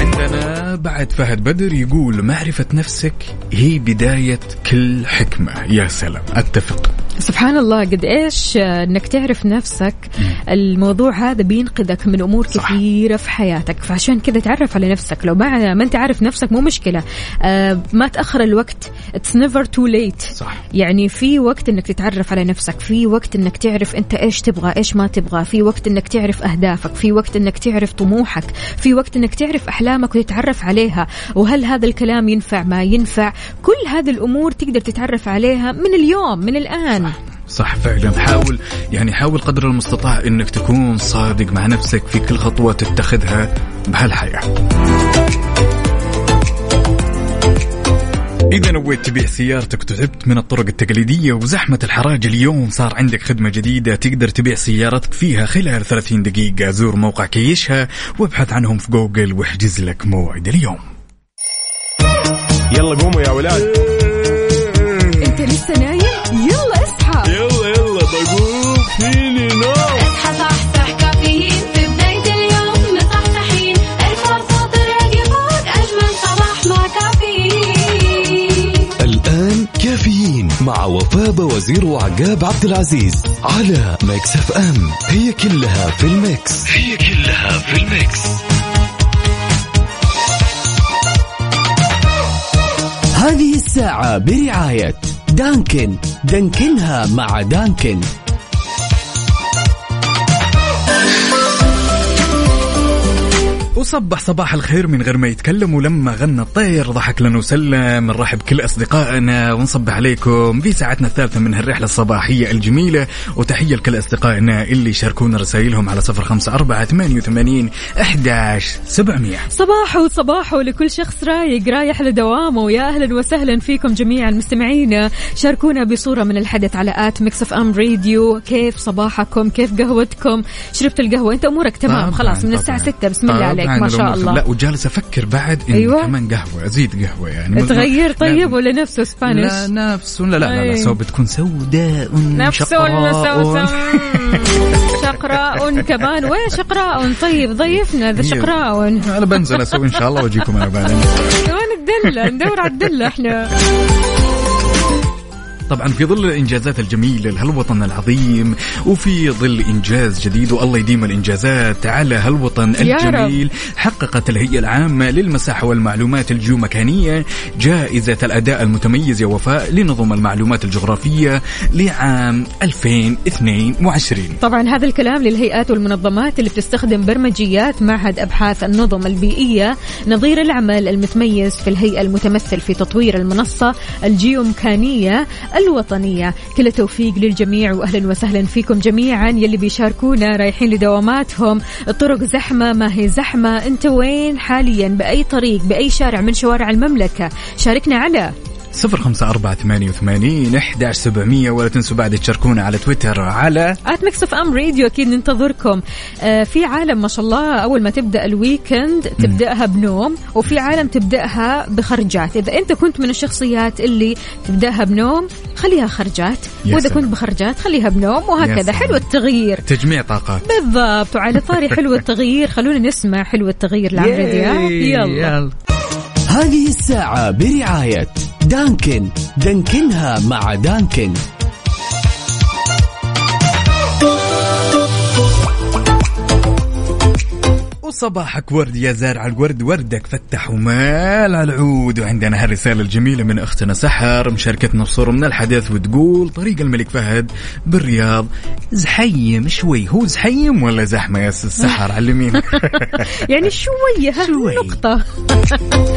عندنا بعد فهد بدر يقول معرفة نفسك هي بداية كل حكمة يا سلام. أتفق. سبحان الله قد إيش آه، إنك تعرف نفسك الموضوع هذا بينقذك من أمور صح. كثيرة في حياتك. فعشان كذا تعرف على نفسك. لو ما ما أنت عارف نفسك مو مشكلة. آه ما تأخر الوقت. it's never too late يعني في وقت إنك تتعرف على نفسك. في وقت إنك تعرف أنت إيش تبغى إيش ما تبغى. في وقت إنك تعرف أهدافك. في وقت إنك تعرف طموحك. في وقت إنك تعرف أحلامك وتتعرف عليها. وهل هذا الكلام ينفع؟ ما ينفع. كل هذه الأمور تقدر تتعرف عليها من اليوم من الآن. صح. فعلا. حاول يعني حاول قدر المستطاع إنك تكون صادق مع نفسك في كل خطوة تتخذها بهالحياة. إذا نويت تبيع سيارتك وتعبت من الطرق التقليدية وزحمة الحراج اليوم صار عندك خدمة جديدة تقدر تبيع سيارتك فيها خلال 30 دقيقة. زور موقع كيشها وابحث عنهم في جوجل واحجز لك موعد اليوم. يلا قوموا يا ولاد. أنت لسه نايم؟ فيني نوم أصحى صحصح كافيين في بداية اليوم مصحصحين. ارفع صوت الراديو فوق أجمل صباح مع كافيين. الآن كافيين مع وفاء وزير وعقاب عبد العزيز على Mix FM. هي كلها في ال Mix. هي كلها في ال Mix. هذه الساعة برعاية Dunkin. دانكنها مع Dunkin. وصبح صباح الخير من غير ما يتكلم ولما غنى الطير ضحك لنا وسلم. نرحب كل أصدقائنا. ونصبح عليكم في ساعتنا الثالثة من هالرحله الصباحية الجميلة. وتحية لكل أصدقائنا اللي يشاركونا رسائلهم على صفر خمسة أربعة ثمانية وثمانين احداش سبعمئه صباحو صباحو لكل شخص رايق رايح لدوامه ويا أهلا وسهلا فيكم جميعا. مستمعينا شاركونا بصورة من الحدث على at Mix FM Radio. كيف صباحكم؟ كيف قهوتكم؟ شربت القهوة؟ أنت أمورك تمام. خلاص من طبعاً. الساعة 6 بسم الله عليك. طبعاً ما شاء الله. لا وجالس أفكر بعد انه أيوة. كمان قهوة أزيد قهوة يعني. تغير طيب لا- ولا نفسه سبانيش لا نفس. لا لا لا, لا. سو بتكون سوداء نفس شقراء. كمان. وين شقراء؟ طيب ضيفنا ذا شقراء. أنا بنزل أسوي إن شاء الله وأجيكم أنا بعدين. وين الدلة؟ ندور على الدلة إحنا. طبعا في ظل الإنجازات الجميلة لهالوطن العظيم وفي ظل إنجاز جديد والله يديم الإنجازات على هالوطن. الجميل حققت الهيئة العامة للمساحة والمعلومات الجيومكانيه جائزة الأداء المتميز يا وفاء لنظم المعلومات الجغرافية لعام 2022 طبعا هذا الكلام للهيئات والمنظمات اللي بتستخدم برمجيات معهد أبحاث النظم البيئية نظير العمل المتميز في الهيئة المتمثل في تطوير المنصة الجيومكانيه الوطنية. كل التوفيق للجميع واهلا وسهلا فيكم جميعا. يلي بيشاركونا رايحين لدواماتهم. الطرق زحمة ما هي زحمة. أنت وين حاليا؟ بأي طريق بأي شارع من شوارع المملكة. شاركنا على صفر خمسة أربعة ثمانية وثمانين إحداش سبعمية ولا تنسوا بعد تشاركونا على تويتر على at Mix FM Radio أكيد ننتظركم. آه في عالم ما شاء الله أول ما تبدأ ال weekend تبدأها بنوم وفي عالم تبدأها بخرجات. إذا أنت كنت من الشخصيات اللي تبدأها بنوم خليها خرجات. سلام. كنت بخرجات خليها بنوم وهكذا. حلو التغيير. تجميع طاقات. بالضبط. وعلى طاري حلو التغيير. خلونا نسمع حلو التغيير لعمرو دياب يلا. هذه الساعة برعاية دانكن. دانكنها مع دانكن. وصباحك ورد يا زارع الورد وردك فتح ومال على العود. وعندنا هالرسالة الجميلة من أختنا سحر مشاركتنا بصورة من الحدث وتقول طريق الملك فهد بالرياض. زحيم شوي. هو زحيم ولا زحمة يا سحر؟ علمينا. يعني شوية شوي. نقطة.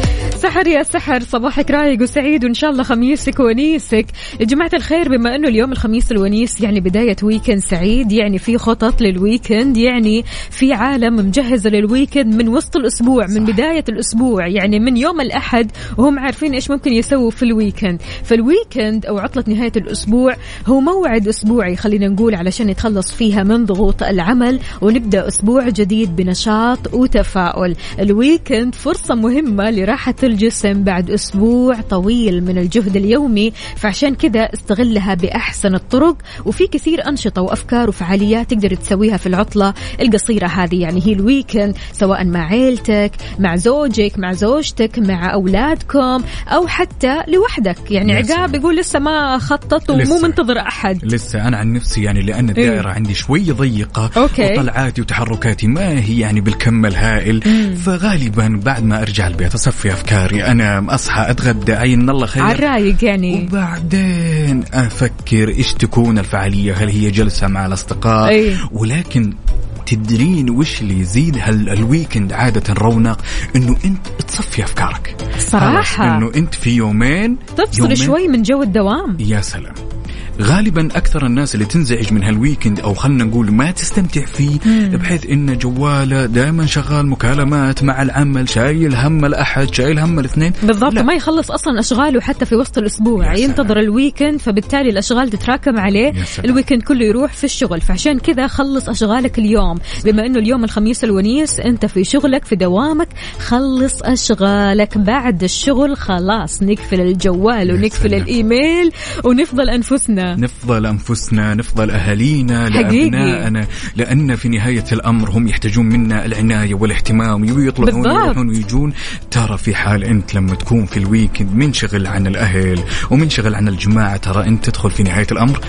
سحر يا سحر صباحك رايق وسعيد وإن شاء الله خميسك ونيسك. يا جماعة الخير بما إنه اليوم الخميس الونيس يعني بداية weekend سعيد يعني في خطط لل weekend يعني في عالم مجهزة لل weekend من وسط الأسبوع من بداية الأسبوع يعني من يوم الأحد وهم عارفين إيش ممكن يسووا في ال weekend فال weekend أو عطلة نهاية الأسبوع هو موعد أسبوعي خلينا نقول علشان نتخلص فيها من ضغوط العمل ونبدأ أسبوع جديد بنشاط وتفاؤل. ال weekend فرصة مهمة لراحة الجسم بعد أسبوع طويل من الجهد اليومي فعشان كذا استغلها بأحسن الطرق. وفي كثير أنشطة وأفكار وفعاليات تقدر تسويها في العطلة القصيرة هذه يعني هي ال weekend سواء مع عيلتك مع زوجك مع زوجتك مع أولادكم أو حتى لوحدك. يعني عقاب. يقول لسه ما خطط ومو. منتظر أحد. لسه. أنا عن نفسي يعني لأن الدائرة عندي شوي ضيقة OK. وطلعاتي وتحركاتي ما هي يعني بالكم الهائل. فغالبا بعد ما أرجع البيت أصفي أفكاري. أنام أصحى أتغدى. عين الله خير؟ على الرايق يعني. وبعدين أفكر إيش تكون الفعالية؟ هل هي جلسة مع الأصدقاء؟ أي. ولكن تدرين وش اللي يزيد؟ هال ال weekend عادة رونق؟ إنه أنت تصفي أفكارك. صراحة. إنه أنت في يومين تفصل يومين. شوي من جو الدوام. يا سلام. غالبا أكثر الناس اللي تنزعج من هال weekend أو خلنا نقول ما تستمتع فيه بحيث إن جواله دائما شغال مكالمات مع العمل شايل هم الأحد شايل هم الاثنين بالضبط لا. ما يخلص أصلا أشغاله حتى في وسط الأسبوع. ينتظر ال weekend فبالتالي الأشغال تتراكم عليه. ال weekend كله يروح في الشغل فعشان كذا خلص أشغالك اليوم بما إنه اليوم الخميس الونيس أنت في شغلك في دوامك خلص أشغالك بعد الشغل خلاص نقفل الجوال ونقفل. الإيميل ونفضل أنفسنا نفضل أنفسنا نفضل أهالينا حقيقي. لأبنائنا لأن في نهاية الأمر هم يحتاجون منا العناية والاهتمام يبي يطلعون بالضبط. ويروحون ويجون ترى في حال أنت لما تكون في الويكند منشغل عن الأهل ومنشغل عن الجماعة ترى أنت تدخل في نهاية الأمر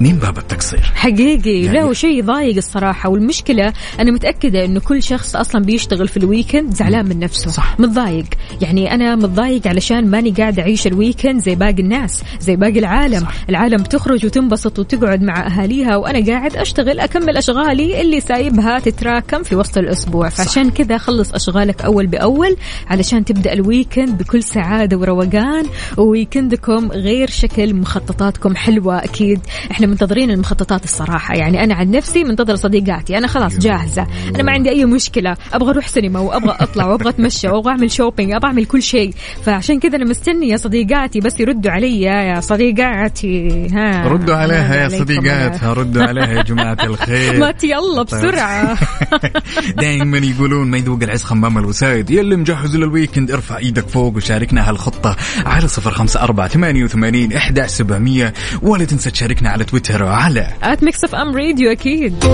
من باب التقصير؟ حقيقي يعني- لا هو شيء ضايق الصراحة. والمشكلة أنا متأكدة إنه كل شخص أصلا بيشتغل في ال weekend زعلان من نفسه صح. متضايق. يعني أنا متضايق علشان ماني قاعد أعيش ال weekend زي باقي الناس زي باقي العالم. صح. العالم تخرج وتنبسط وتقعد مع أهاليها وأنا قاعد أشتغل أكمل أشغالي اللي سايبها تتراكم في وسط الأسبوع. فعشان كذا خلص أشغالك أول بأول علشان تبدأ ال weekend بكل سعادة وروقان. و weekend كم غير شكل مخططاتكم حلوة أكيد. إحنا منتظرين المخططات الصراحة. يعني أنا عن نفسي منتظر صديقاتي. أنا خلاص جاهزة. أنا ما عندي أي مشكلة. أبغى أروح سينما وأبغى أطلع وأبغى أتمشى وأبغى أعمل shopping أبغى أعمل كل شيء. فعشان كذا أنا مستنية صديقاتي بس يردوا علي يا صديقاتي. ها. ردوا عليها يا صديقاتها ردوا عليها يا جماعة الخير. ما يلا بسرعة. دائما يقولون ما يذوق العز خمام الوسايد. يلي مجهز لل weekend ارفع إيدك فوق وشاركنا هالخطة على صفر خمسة أربعة ثمانية وثمانين إحداش سبعمية. ولا تنسى تشاركنا على تويتر على at Mix FM Radio أكيد.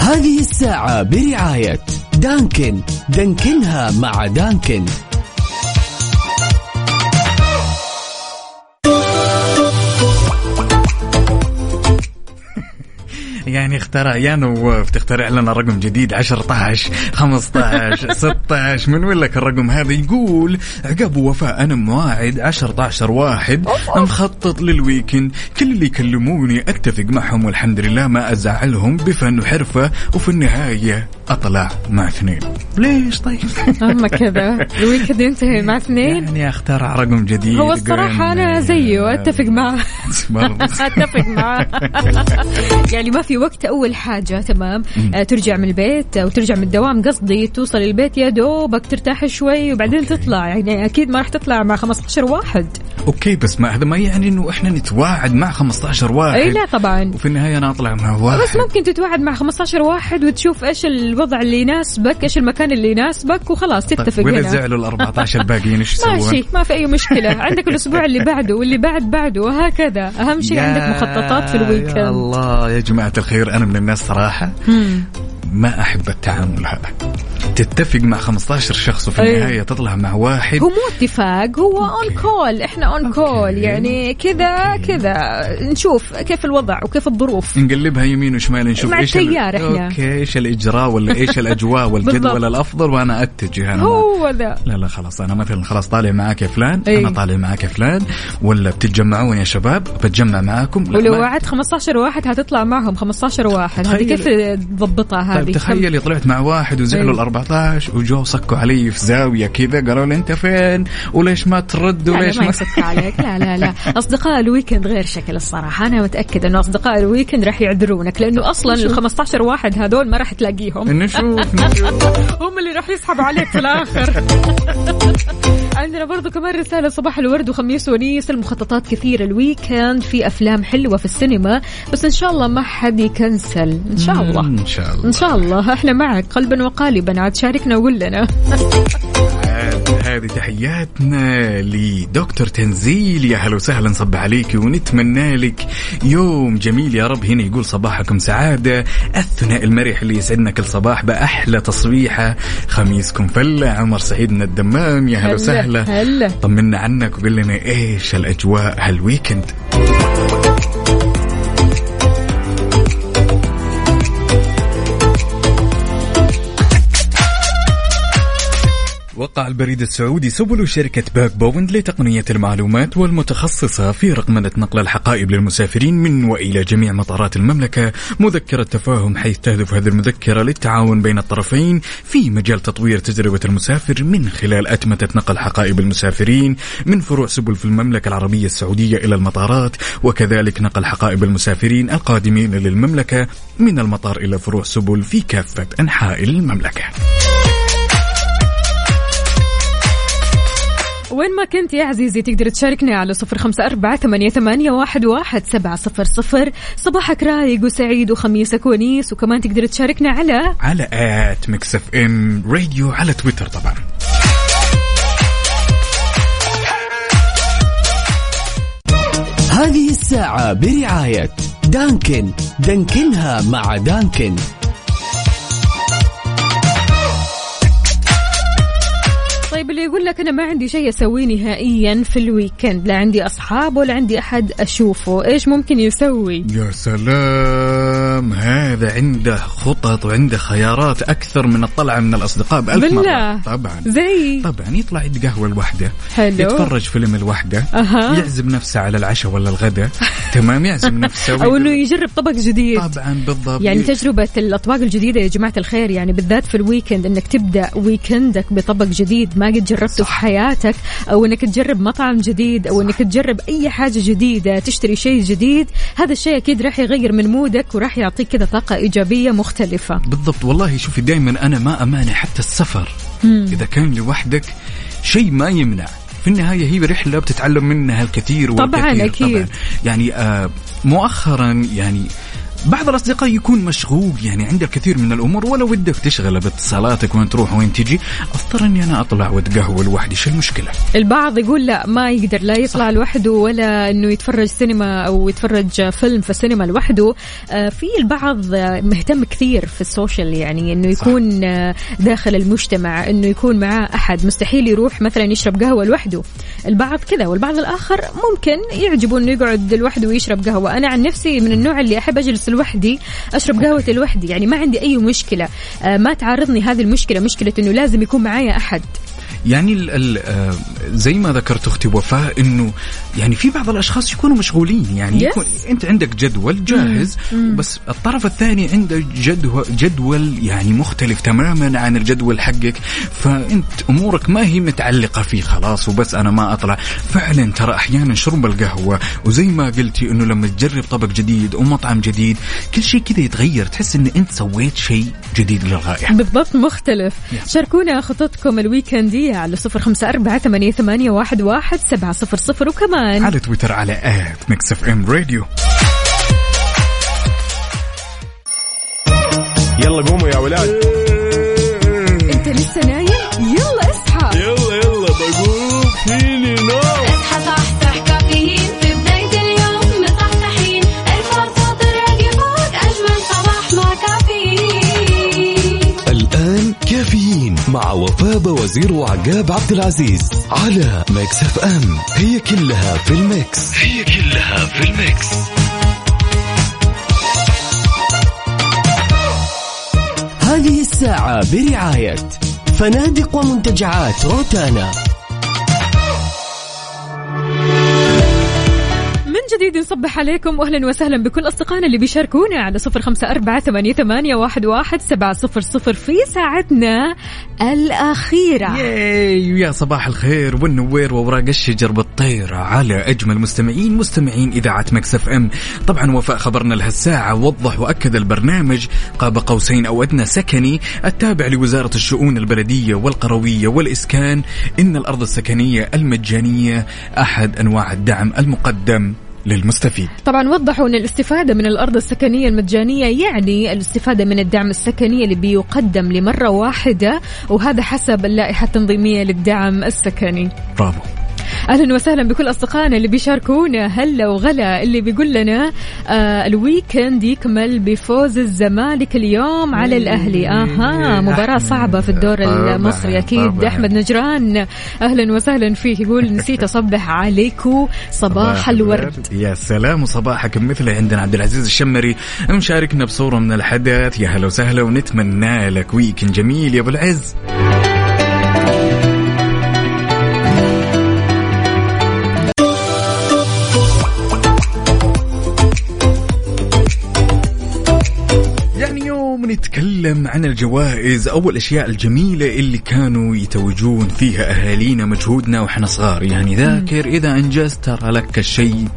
هذه الساعة برعاية Dunkin. دانكنها مع Dunkin. يعني اخترع يا نواف تخترع لنا رقم جديد 10 15 16 من وين لك الرقم هذا؟ يقول عقاب وفاء أنا مواعد 10 واحد مخطط لل weekend كل اللي يكلموني أتفق معهم والحمد لله ما أزعلهم بفن وحرفة وفي النهاية. أطلع مع اثنين. ليش طيب؟ أما كذا. ال weekend ينتهي مع اثنين؟ يعني اخترع رقم جديد هو الصراحة أنا زيه أتفق معه. أتفق معاه يعني ما في وقت أول حاجة تمام. آه ترجع من البيت أو ترجع من الدوام قصدي توصل البيت يا دوبك ترتاح شوي وبعدين تطلع. يعني أكيد ما راح تطلع مع 15 واحد. أوكي بس ما هذا ما يعني إنه إحنا نتواعد مع 15 واحد. إي لا طبعا. وفي النهاية أنا أطلع مع واحد. بس ممكن تتواعد مع 15 واحد وتشوف إيش الوضع اللي يناسبك إيش المكان اللي يناسبك وخلاص تتفق هنا. زعلوا ال 14 الباقيين إيش يسوون؟ ماشي ما في أي مشكلة. عندك الأسبوع اللي بعده واللي بعد بعده وهكذا. أهم شيء يا- عندك مخططات في ها ال weekend الله يا جماعة الخير أنا من الناس صراحة ما أحب التعامل هذا. تتفق مع 15 شخص وفي أيه. النهاية تطلع مع واحد. هو مو اتفاق هو on call إحنا on call يعني كذا كذا. نشوف كيف الوضع وكيف الظروف. نقلبها يمين وشمال نشوف مع إيش التيار إحنا. okay إيش الإجراء ولا إيش الأجواء والجدول الأفضل وأنا أتجه أنا. هو ذا. لا لا خلاص أنا مثلا خلاص طالع معاك يا فلان أيه. أنا طالع معاك يا فلان ولا بتتجمعون يا شباب؟ بتجمع معاكم. ولو وعدت 15 واحد هتطلع معهم 15 واحد. هذه كيف تضبطها طيب، هذه؟ طيب تخيلي طلعت مع واحد وزعلوا الأربعة 2019 وجو صكوا علي في زاوية كذا قالوا لي أنت فين؟ وليش ما ترد؟ وليش لا ما, يصك عليك. لا لا لا. أصدقاء ال weekend غير شكل الصراحة. أنا متاكد أنه أصدقاء الويكند راح يعذرونك لأنه طيب، أصلا ال 15 واحد هذول ما راح تلاقيهم. نشوف نشوف. هم اللي راح يسحبوا عليك في الآخر. عندنا برضو كمان رسالة صباح الورد وخميس ونيس. المخططات كثيرة الويكند في أفلام حلوة في السينما بس إن شاء الله ما حد يكنسل. إن شاء الله. إن شاء الله. إن شاء الله. إحنا معك قلبا وقالبا. عاد شاركنا وقول لنا. هذه تحياتنا لدكتور تنزيل. يا هلا وسهلا نصب عليك ونتمنى لك يوم جميل. يا رب هنا يقول صباحكم سعادة. الثناء المرح اللي يسعدنا كل صباح بأحلى تصبيحة خميسكم فلة عمر سعيد من الدمام. يا هلا وسهلا. هلا. طمنا عنك وقول لنا إيش الأجواء هال weekend؟ وقع البريد السعودي سبل شركة Bag Point لتقنية المعلومات والمتخصصة في رقمنة نقل الحقائب للمسافرين من وإلى جميع مطارات المملكة. مذكرة تفاهم حيث تهدف هذه المذكرة للتعاون بين الطرفين في مجال تطوير تجربة المسافر من خلال أتمتة نقل حقائب المسافرين من فروع سبل في المملكة العربية السعودية إلى المطارات وكذلك نقل حقائب المسافرين القادمين للمملكة من المطار إلى فروع سبل في كافة أنحاء المملكة. وين ما كنت يا عزيزي تقدر تشاركنا على صفر خمسة أربعة ثمانية, ثمانية واحد, واحد سبعة صفر صفر. صباحك رايق وسعيد وخميسك ونيس وكمان تقدر تشاركنا على على at Mix FM Radio على تويتر طبعا. هذه الساعة برعاية دانكن. دانكنها مع دانكن. طيب اللي يقول لك أنا ما عندي شيء أسويه نهائيا في ال weekend لا عندي أصحاب ولا عندي أحد أشوفه إيش ممكن يسوي؟ يا سلام هذا عنده خطط وعنده خيارات أكثر من الطلعة من الأصدقاء بألف بالله. مره طبعا. زي. طبعا يطلع يتقهوى لوحده حلو. يتفرج فيلم لوحده أها. يعزم نفسه على العشاء ولا الغداء. تمام يعزم نفسه أو إنه يجرب طبق جديد. طبعا بالضبط. يعني تجربة الأطباق الجديدة يا جماعة الخير يعني بالذات في الويكند أنك تبدأ ويكندك بطبق جديد ما قد جربته في حياتك أو أنك تجرب مطعم جديد أو أنك تجرب أي حاجة جديدة تشتري شيء جديد هذا الشيء أكيد راح يغير من مودك وراح يعطيك كذا طاقة إيجابية مختلفة. بالضبط. والله شوفي دائما أنا ما امانع حتى السفر. إذا كان لوحدك شيء ما يمنع. في النهاية هي رحلة بتتعلم منها الكثير طبعاً، والكثير أكيد. طبعا. يعني آه مؤخرا يعني بعض الأصدقاء يكون مشغول يعني عنده الكثير من الأمور ولا ودك تشغله باتصالاتك وين تروح وين تجي أضطر إني أنا أطلع وأتقهوى لوحدي شو المشكلة؟ البعض يقول لا ما يقدر لا يطلع لوحده ولا إنه يتفرج سينما أو يتفرج فيلم في السينما لوحده. آه، في البعض مهتم كثير في السوشيال يعني إنه يكون آه، داخل المجتمع إنه يكون معاه أحد. مستحيل يروح مثلا يشرب قهوة لوحده. البعض كذا والبعض الآخر ممكن يعجبه إنه يقعد لوحده ويشرب قهوة. أنا عن نفسي من النوع اللي أحب أجلس لوحدي أشرب قهوتي لوحدي يعني ما عندي أي مشكلة. آه، ما تعارضني هذه المشكلة مشكلة إنه لازم يكون معايا أحد. يعني ال ال آه، زي ما ذكرت أختي وفاء إنه يعني في بعض الأشخاص يكونوا مشغولين يعني Yes. يكون أنت عندك جدول جاهز بس الطرف الثاني عنده جدول جدول يعني مختلف تماما عن الجدول حقك فأنت أمورك ما هي متعلقة فيه خلاص وبس أنا ما أطلع. فعلا ترى أحيانا شرب القهوة وزي ما قلتي إنه لما تجرب طبق جديد أو مطعم جديد كل شيء كذا يتغير تحس إن أنت سويت شيء جديد للغايه بالضبط مختلف. شاركونا خططكم الويكندية على صفر خمسة أربعة ثمانية, ثمانية واحد, واحد سبعة صفر صفر وكمان على تويتر على at Mix FM Radio. يلا قوموا يا ولاد. أنت لسه نايم؟ يلا اصحى. يلا يلا بقوم. فيني نوم مع وفاء وزير وعقاب عبد العزيز على Mix FM. هي كلها في ال mix. هي كلها في ال mix. هذه الساعة برعاية فنادق ومنتجعات روتانا. جديد نصبح عليكم واهلا وسهلا بكل أصدقائنا اللي بيشاركونا على صفر خمسة أربعة ثمانية, ثمانية واحد, واحد سبعة صفر صفر في ساعتنا الأخيرة. ياي ويا صباح الخير والنوير وأوراق الشجر بالطير على أجمل مستمعين مستمعين إذاعة Mix FM. طبعا وفاء خبرنا لهالساعه وضح وأكد البرنامج. قاب قوسين أو أدنى سكني التابع لوزارة الشؤون البلدية والقروية والإسكان. إن الأرض السكنية المجانية أحد أنواع الدعم المقدم. للمستفيد. طبعا وضحوا أن الاستفادة من الأرض السكنية المجانية يعني الاستفادة من الدعم السكني اللي بيقدم لمرة واحدة وهذا حسب اللائحه التنظيميه للدعم السكني. برافو. أهلا وسهلا بكل أصدقائنا اللي بيشاركونا هلا وغلا اللي بيقول لنا آه ال weekend يكمل بفوز الزمالك اليوم على الأهلي. أها مباراة صعبة في الدور المصري أكيد. أحمد نجران أهلا وسهلا فيه يقول نسيت أصبح عليكم صباح الورد. يا سلام وصباحك مثله عندنا عبد العزيز الشمري. مشاركنا بصورة من الحدث. يا هلا وسهلا ونتمنى لك weekend جميل يا أبو العز. يعني يوم نتكلم عن الجوائز أو الأشياء الجميلة اللي كانوا يتوجون فيها أهالينا مجهودنا وإحنا صغار. يعني ذاكر إذا أنجزت ترى لك الشيء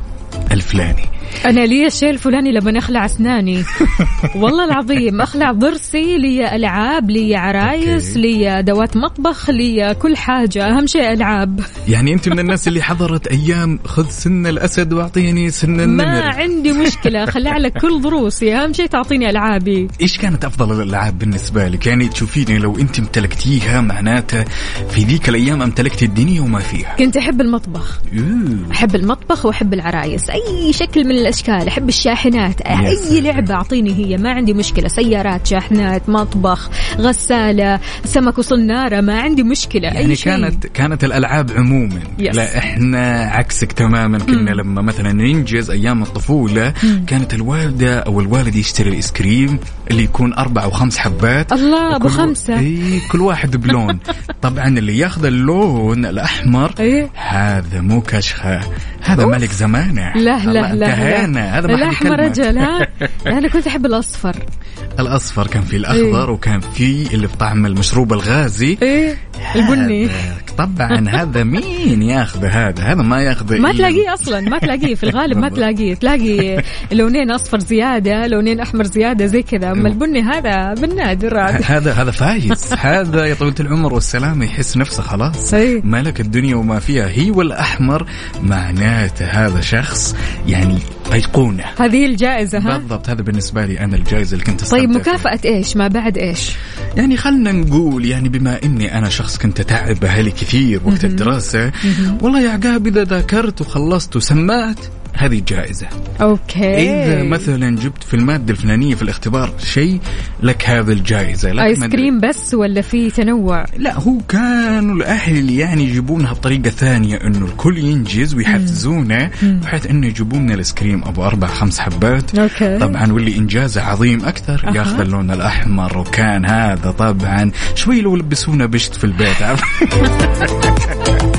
الفلاني. أنا لي الشيء الفلاني لما أخلع أسناني. والله العظيم أخلع ضرسي لي ألعاب لي عرايس. لي أدوات مطبخ لي كل حاجة. أهم شيء ألعاب. يعني أنت من الناس اللي حضرت أيام خذ سن الأسد واعطيني سن ما النمر. عندي مشكلة اخلع لك كل ضروسي. أهم شيء تعطيني ألعابي. إيش كانت أفضل الألعاب بالنسبة لك؟ يعني تشوفيني لو أنت امتلكتيها معناته في ذيك الأيام امتلكتي الدنيا وما فيها. كنت أحب المطبخ. أحب المطبخ وأحب العرايس. أي شكل من الأشكال. أحب الشاحنات. أي. لعبة أعطيني هي. ما عندي مشكلة. سيارات شاحنات مطبخ غسالة سمك وصنارة. ما عندي مشكلة. يعني اي شيء. كانت كانت الألعاب عموما. يس. لا إحنا عكسك تماما. كنا لما مثلا ننجز أيام الطفولة كانت الوالدة أو الوالد يشتري الآيس كريم اللي يكون أربع أو خمس حبات الله أبو خمسة. إي كل واحد بلون. طبعا اللي ياخذ اللون الأحمر إيه. هذا مو كشخة. هذا أوف. ملك زمانه. لا لا لا انتهينا. هذا ما الأحمر. رجل ها؟ أنا كنت أحب الأصفر. الأصفر كان في الأخضر إيه. وكان في اللي بطعم المشروب الغازي. إيه البني. طبعا هذا مين ياخذ هذا؟ هذا ما ياخذ ما تلاقيه أصلا ما تلاقيه في الغالب ما تلاقيه. تلاقي لونين أصفر زيادة لونين أحمر زيادة زي كذا. اما البني هذا بالنادر. هذا هذا فايز. هذا يا طويلة العمر والسلامة يحس نفسه خلاص. ملك الدنيا وما فيها. هي والأحمر معناته هذا شخص يعني أيقونة. هذه الجائزة ها؟ بالضبط. هذا بالنسبة لي أنا الجائزة اللي كنت طيب فيها. مكافأة إيش؟ ما بعد إيش؟ يعني خلنا نقول يعني بما إني أنا شخص كنت أتعب أهلي كثير وقت الدراسة والله يا عقاب إذا ذاكرت وخلصت وسمعت هذه جائزة. okay. إذا مثلا جبت في المادة الفلانية في الاختبار شيء لك هذه الجائزة لك أدري- كريم بس ولا في تنوع؟ لا هو كانوا الأهل يعني يجيبونها بطريقة ثانية إنه الكل ينجز ويحفزونه بحيث إنه يجيبوا لنا الايس كريم أبو أربع خمس حبات. okay. طبعا واللي إنجازه عظيم أكثر أها. ياخذ اللون الأحمر وكان هذا طبعا شوي لو لبسونا بشت في البيت؟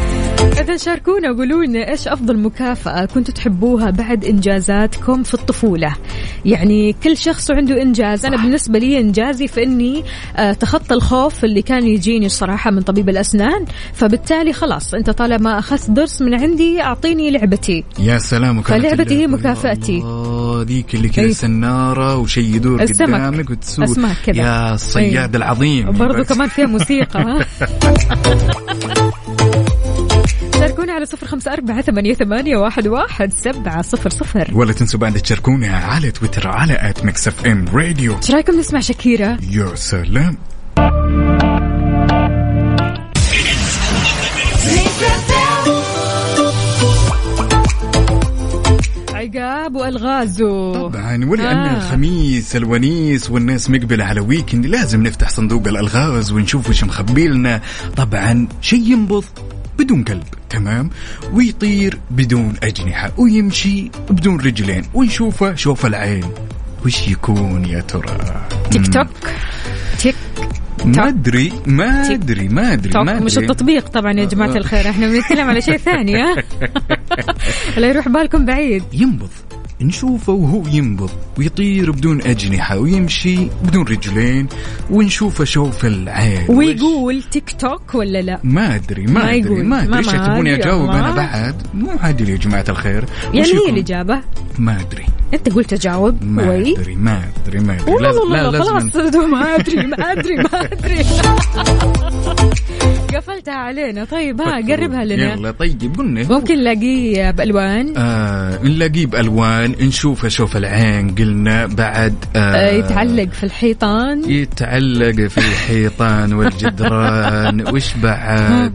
إذا شاركونا وقولوا لنا إيش أفضل مكافأة كنتوا تحبوها بعد إنجازاتكم في الطفولة يعني كل شخص عنده إنجاز أنا بالنسبة لي إنجازي في أني آه، تخطى الخوف اللي كان يجيني الصراحة من طبيب الأسنان فبالتالي خلاص أنت طالما أخذت درس من عندي أعطيني لعبتي يا سلام فلعبتي هي مكافأتي. ذيك اللي كذا أي. سنارة وشيء يدور. قدامك وتسوق أسماك كذا. يا الصياد. العظيم بس. كمان فيها موسيقى ها شاركونا على صفر خمسة أربعة ثمانية, ثمانية واحد, واحد سبعة صفر صفر. ولا تنسوا بعد تشاركونا على تويتر على at Mix FM Radio إيش رايكم نسمع شاكيرا. يا سلام عقاب والغازو. طبعا ولان آه. الخميس الونيس والناس مقبلة على weekend لازم نفتح صندوق الألغاز ونشوف وش مخبي لنا طبعا شيء ينبض بدون قلب. تمام؟ ويطير بدون أجنحة ويمشي بدون رجلين ونشوفه شوف العين. وش يكون يا ترى؟ تيك توك؟ تيك ما أدري ما أدري ما أدري ما مش أدري. التطبيق طبعا يا جماعة الخير إحنا بنتكلم على شيء ثاني ها؟ لا يروح بالكم بعيد. ينبض. نشوفه وهو ينبض ويطير بدون أجنحة ويمشي بدون رجلين ونشوفه شوف العين. ويقول تيك توك ولا لا؟ ما أدري ما, ما أدري يقول. ما أدري. ما- إيش تبوني أدري. أجاوب والله. أنا بعد؟ مو عادل يا جماعة الخير. يعني هي يكون؟ الإجابة؟ ما أدري. أنت قلت أجاوب ما أدري ما أدري ما أدري. لاز- والله لا خلاص ما أدري ما أدري ما أدري. قفلتها علينا. طيب ها قربها لنا. يلا طيب قلنا ممكن نلاقيه بألوان؟ آه نلاقيه بألوان نشوفه شوف العين قلنا بعد آه، آه يتعلق في الحيطان. يتعلق في الحيطان والجدران. وش بعد؟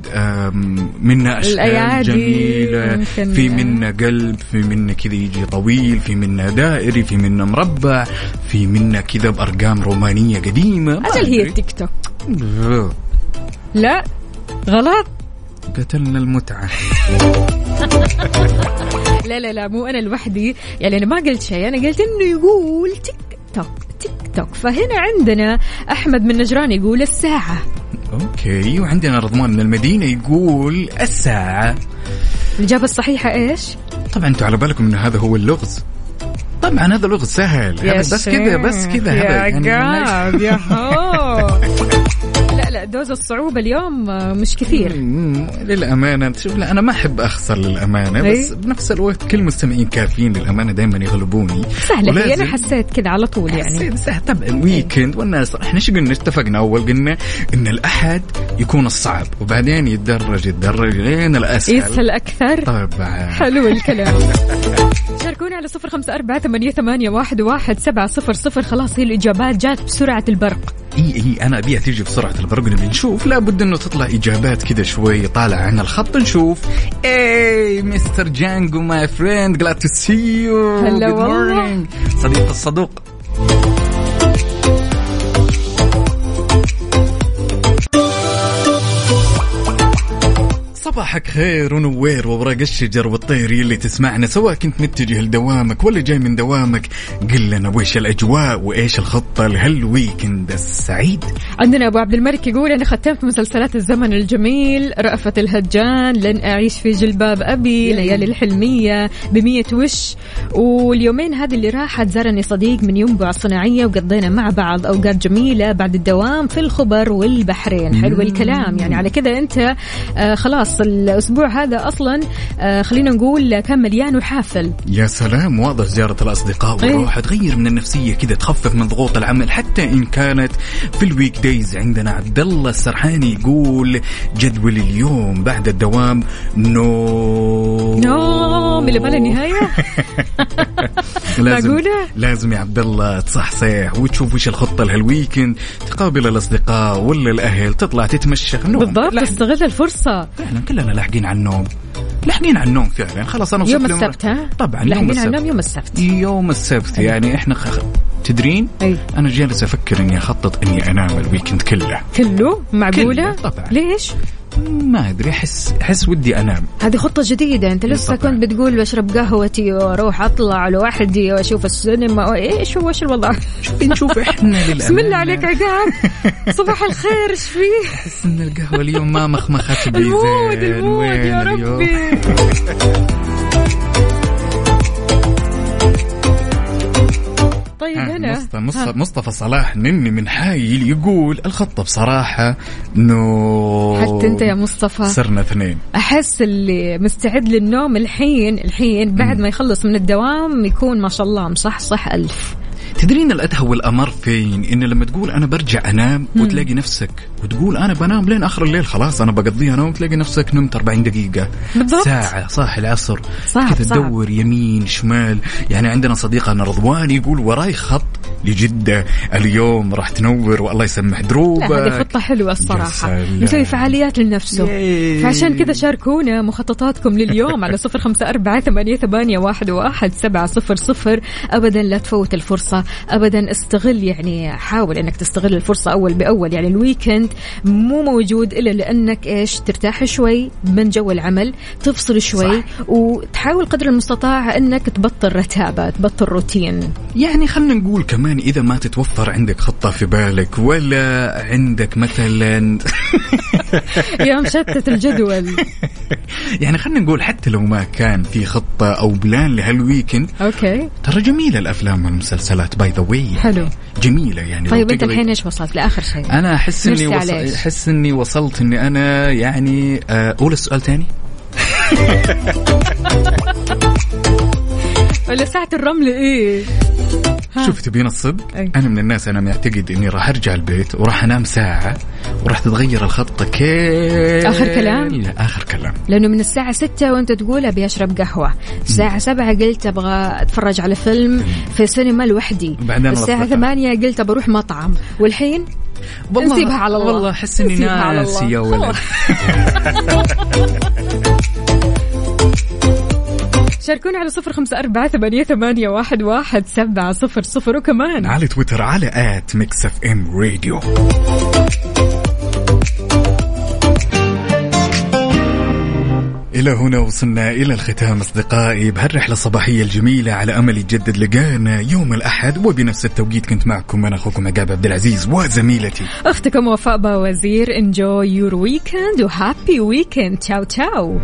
منا أشكال جميلة. في منا قلب في منا كذا يجي طويل في منا دائري في منا مربع في منا كذا بأرقام رومانية قديمة. ما أجل هي. التيك توك. لا غلط. قتلنا المتعة. لا لا لا مو أنا لوحدي. يعني أنا ما قلت شيء أنا قلت إنه يقول تيك توك تيك توك. فهنا عندنا أحمد من نجران يقول الساعة. okay وعندنا رضوان من المدينة يقول الساعة. الإجابة الصحيحة إيش؟ طبعا أنتوا على بالكم انه هذا هو اللغز. طبعا هذا لغز سهل. هذا بس كذا بس كذا يا يعني عقاب يا هو لا dose الصعوبة اليوم آه، مش كثير. للأمانة. شوف لا أنا ما أحب أخسر للأمانة إيه. بس بنفس الوقت كل مستمعين كافيين للأمانة دائما يغلبوني. سهلة هي أنا ولازم- حسيت كذا على طول يعني. سهل سهل طبعا ويكند والناس إحنا شو قلنا؟ اتفقنا أول قلنا إن الأحد يكون الصعب وبعدين يتدرج يتدرج لين الأسهل. يسهل أكثر. طبعا. حلو الكلام. شاركونا على صفر خمسة أربعة ثمانية, ثمانية واحد, واحد سبعة صفر صفر. خلاص هي الإجابات جات بسرعة البرق. إي إي أنا أبيها تيجي بسرعة البرق نبي نشوف. لابد إنه تطلع إجابات كذا شوي طالع عن الخط نشوف. إي Mis Mister Django my friend glad to see you هلا والله. صديق الصدوق. صباحك خير ونوير وورق الشجر والطير اللي تسمعنا سواء كنت متجه لدوامك ولا جاي من دوامك قل لنا وش الأجواء وإيش الخطه لهال weekend السعيد. عندنا أبو عبد الملك يقول أنا ختمت مسلسلات الزمن الجميل رأفت الهجان لن أعيش في جلباب أبي ليالي الحلمية بمية وش. واليومين هذه اللي راحت زارني صديق من ينبع الصناعية وقضينا مع بعض أوقات جميلة بعد الدوام في الخبر والبحرين. حلو الكلام يعني على كذا أنت آه خلاص الأسبوع هذا أصلا آه خلينا نقول كان مليان وحافل. يا سلام واضح زيارة الأصدقاء إيه. والروح تغير من النفسية كذا تخفف من ضغوط العمل حتى إن كانت في الويك دايز عندنا عبد الله السرحاني يقول جدول اليوم بعد الدوام نو نوم اللي بلا نهاية؟ لازم معقولة؟ لازم يا عبد الله تصحصح وتشوف وش الخطة لهال weekend تقابل الأصدقاء ولا الأهل تطلع تتمشى. نوم. بالضبط لا، استغل الفرصة. فعلا كلنا لاحقين على النوم. لاحقين على النوم فعلا. خلاص أنا يوم السبت ها؟ طبعا لاحقين على النوم يوم السبت. يوم السبت يعني إحنا خ... تدرين؟ أي. أنا جالس أفكر إني أخطط إني أنام ال weekend كله. كله؟ معقولة؟ كله، طبعا. ليش؟ ما أدري أحس أحس ودي أنام هذه خطة جديدة أنت لسه طبعاً. كنت بتقول بشرب قهوتي وأروح أطلع لوحدي وأشوف السينما وإيش هو إيش الوضع نشوف إحنا بسم الله عليك عقاب صباح الخير إيش فيه أحس إن القهوة اليوم ما مخمخت بي ال mood. ال mood يا؟ ربي طيب آه، هنا. مصطفى, مصطفى, مصطفى صلاح نني من حايل يقول الخطة بصراحة نو حتى أنت يا مصطفى. صرنا اثنين. أحس اللي مستعد للنوم الحين الحين بعد ما يخلص من الدوام يكون ما شاء الله مصحصح ألف. تدرين الأدهى والأمر فين؟ إن لما تقول أنا برجع أنام وتلاقي نفسك وتقول أنا بنام لين آخر الليل خلاص أنا بقضيها نوم تلاقي نفسك نمت 40 دقيقة بالضبط. ساعة صاح العصر صعب، كذا. تدور يمين شمال يعني عندنا صديقنا رضوان يقول وراي خط لجدة اليوم راح تنور والله يسمح دروبك هذه خطة حلوة الصراحة. مسوي فعاليات لنفسه ياي. فعشان كذا شاركونا مخططاتكم لليوم على صفر خمسة أربعة ثمانية, واحد سبعة صفر صفر أبدا لا تفوت الفرصة أبدا استغل يعني حاول أنك تستغل الفرصة أول بأول. يعني ال weekend مو موجود إلا لأنك إيش ترتاح شوي من جو العمل تفصل شوي صح. وتحاول قدر المستطاع أنك تبطل رتابة تبطل روتين. يعني خلينا نقول كمان إذا ما تتوفر عندك خطة في بالك ولا عندك مثلا يا مشتت الجدول. يعني خلينا نقول حتى لو ما كان في خطة أو plan لهال weekend okay. ترى جميلة الأفلام والمسلسلات. by the way حلو. جميلة يعني. طيب تقدر- الحين إيش وصلت؟ لآخر شيء. وصل... على إيش؟ أحس إني وصلت إني أنا يعني آه، قول السؤال تاني؟ ولا ساعة الرمل ها. شوف تبين الصدق أي. أنا من الناس أنا معتقد إني راح أرجع البيت وراح أنام ساعة وراح تتغير الخطة كيف آخر كلام؟ لا آخر كلام لأنه من الساعة ستة وأنت تقول أبي أشرب قهوة الساعة سبعة قلت أبغى أتفرج على فيلم في سينما لوحدي الأصدقاء. ثمانية قلت بروح مطعم والحين نسيبها على الله. والله نسيبها على ناسي. يا ولد. شاركونا على صفر خمسة أربعة ثمانية, ثمانية واحد, واحد سبعة صفر صفر. وكمان على تويتر على at Mix FM Radio إلى هنا وصلنا إلى الختام أصدقائي بهالرحلة الصباحية الجميلة على أمل يتجدد لقانا يوم الأحد وبنفس التوقيت كنت معكم أنا أخوكم عقاب عبد العزيز وزميلتي. أختكم وفاء باوزير enjoy your weekend وهابي weekend. تشاو تشاو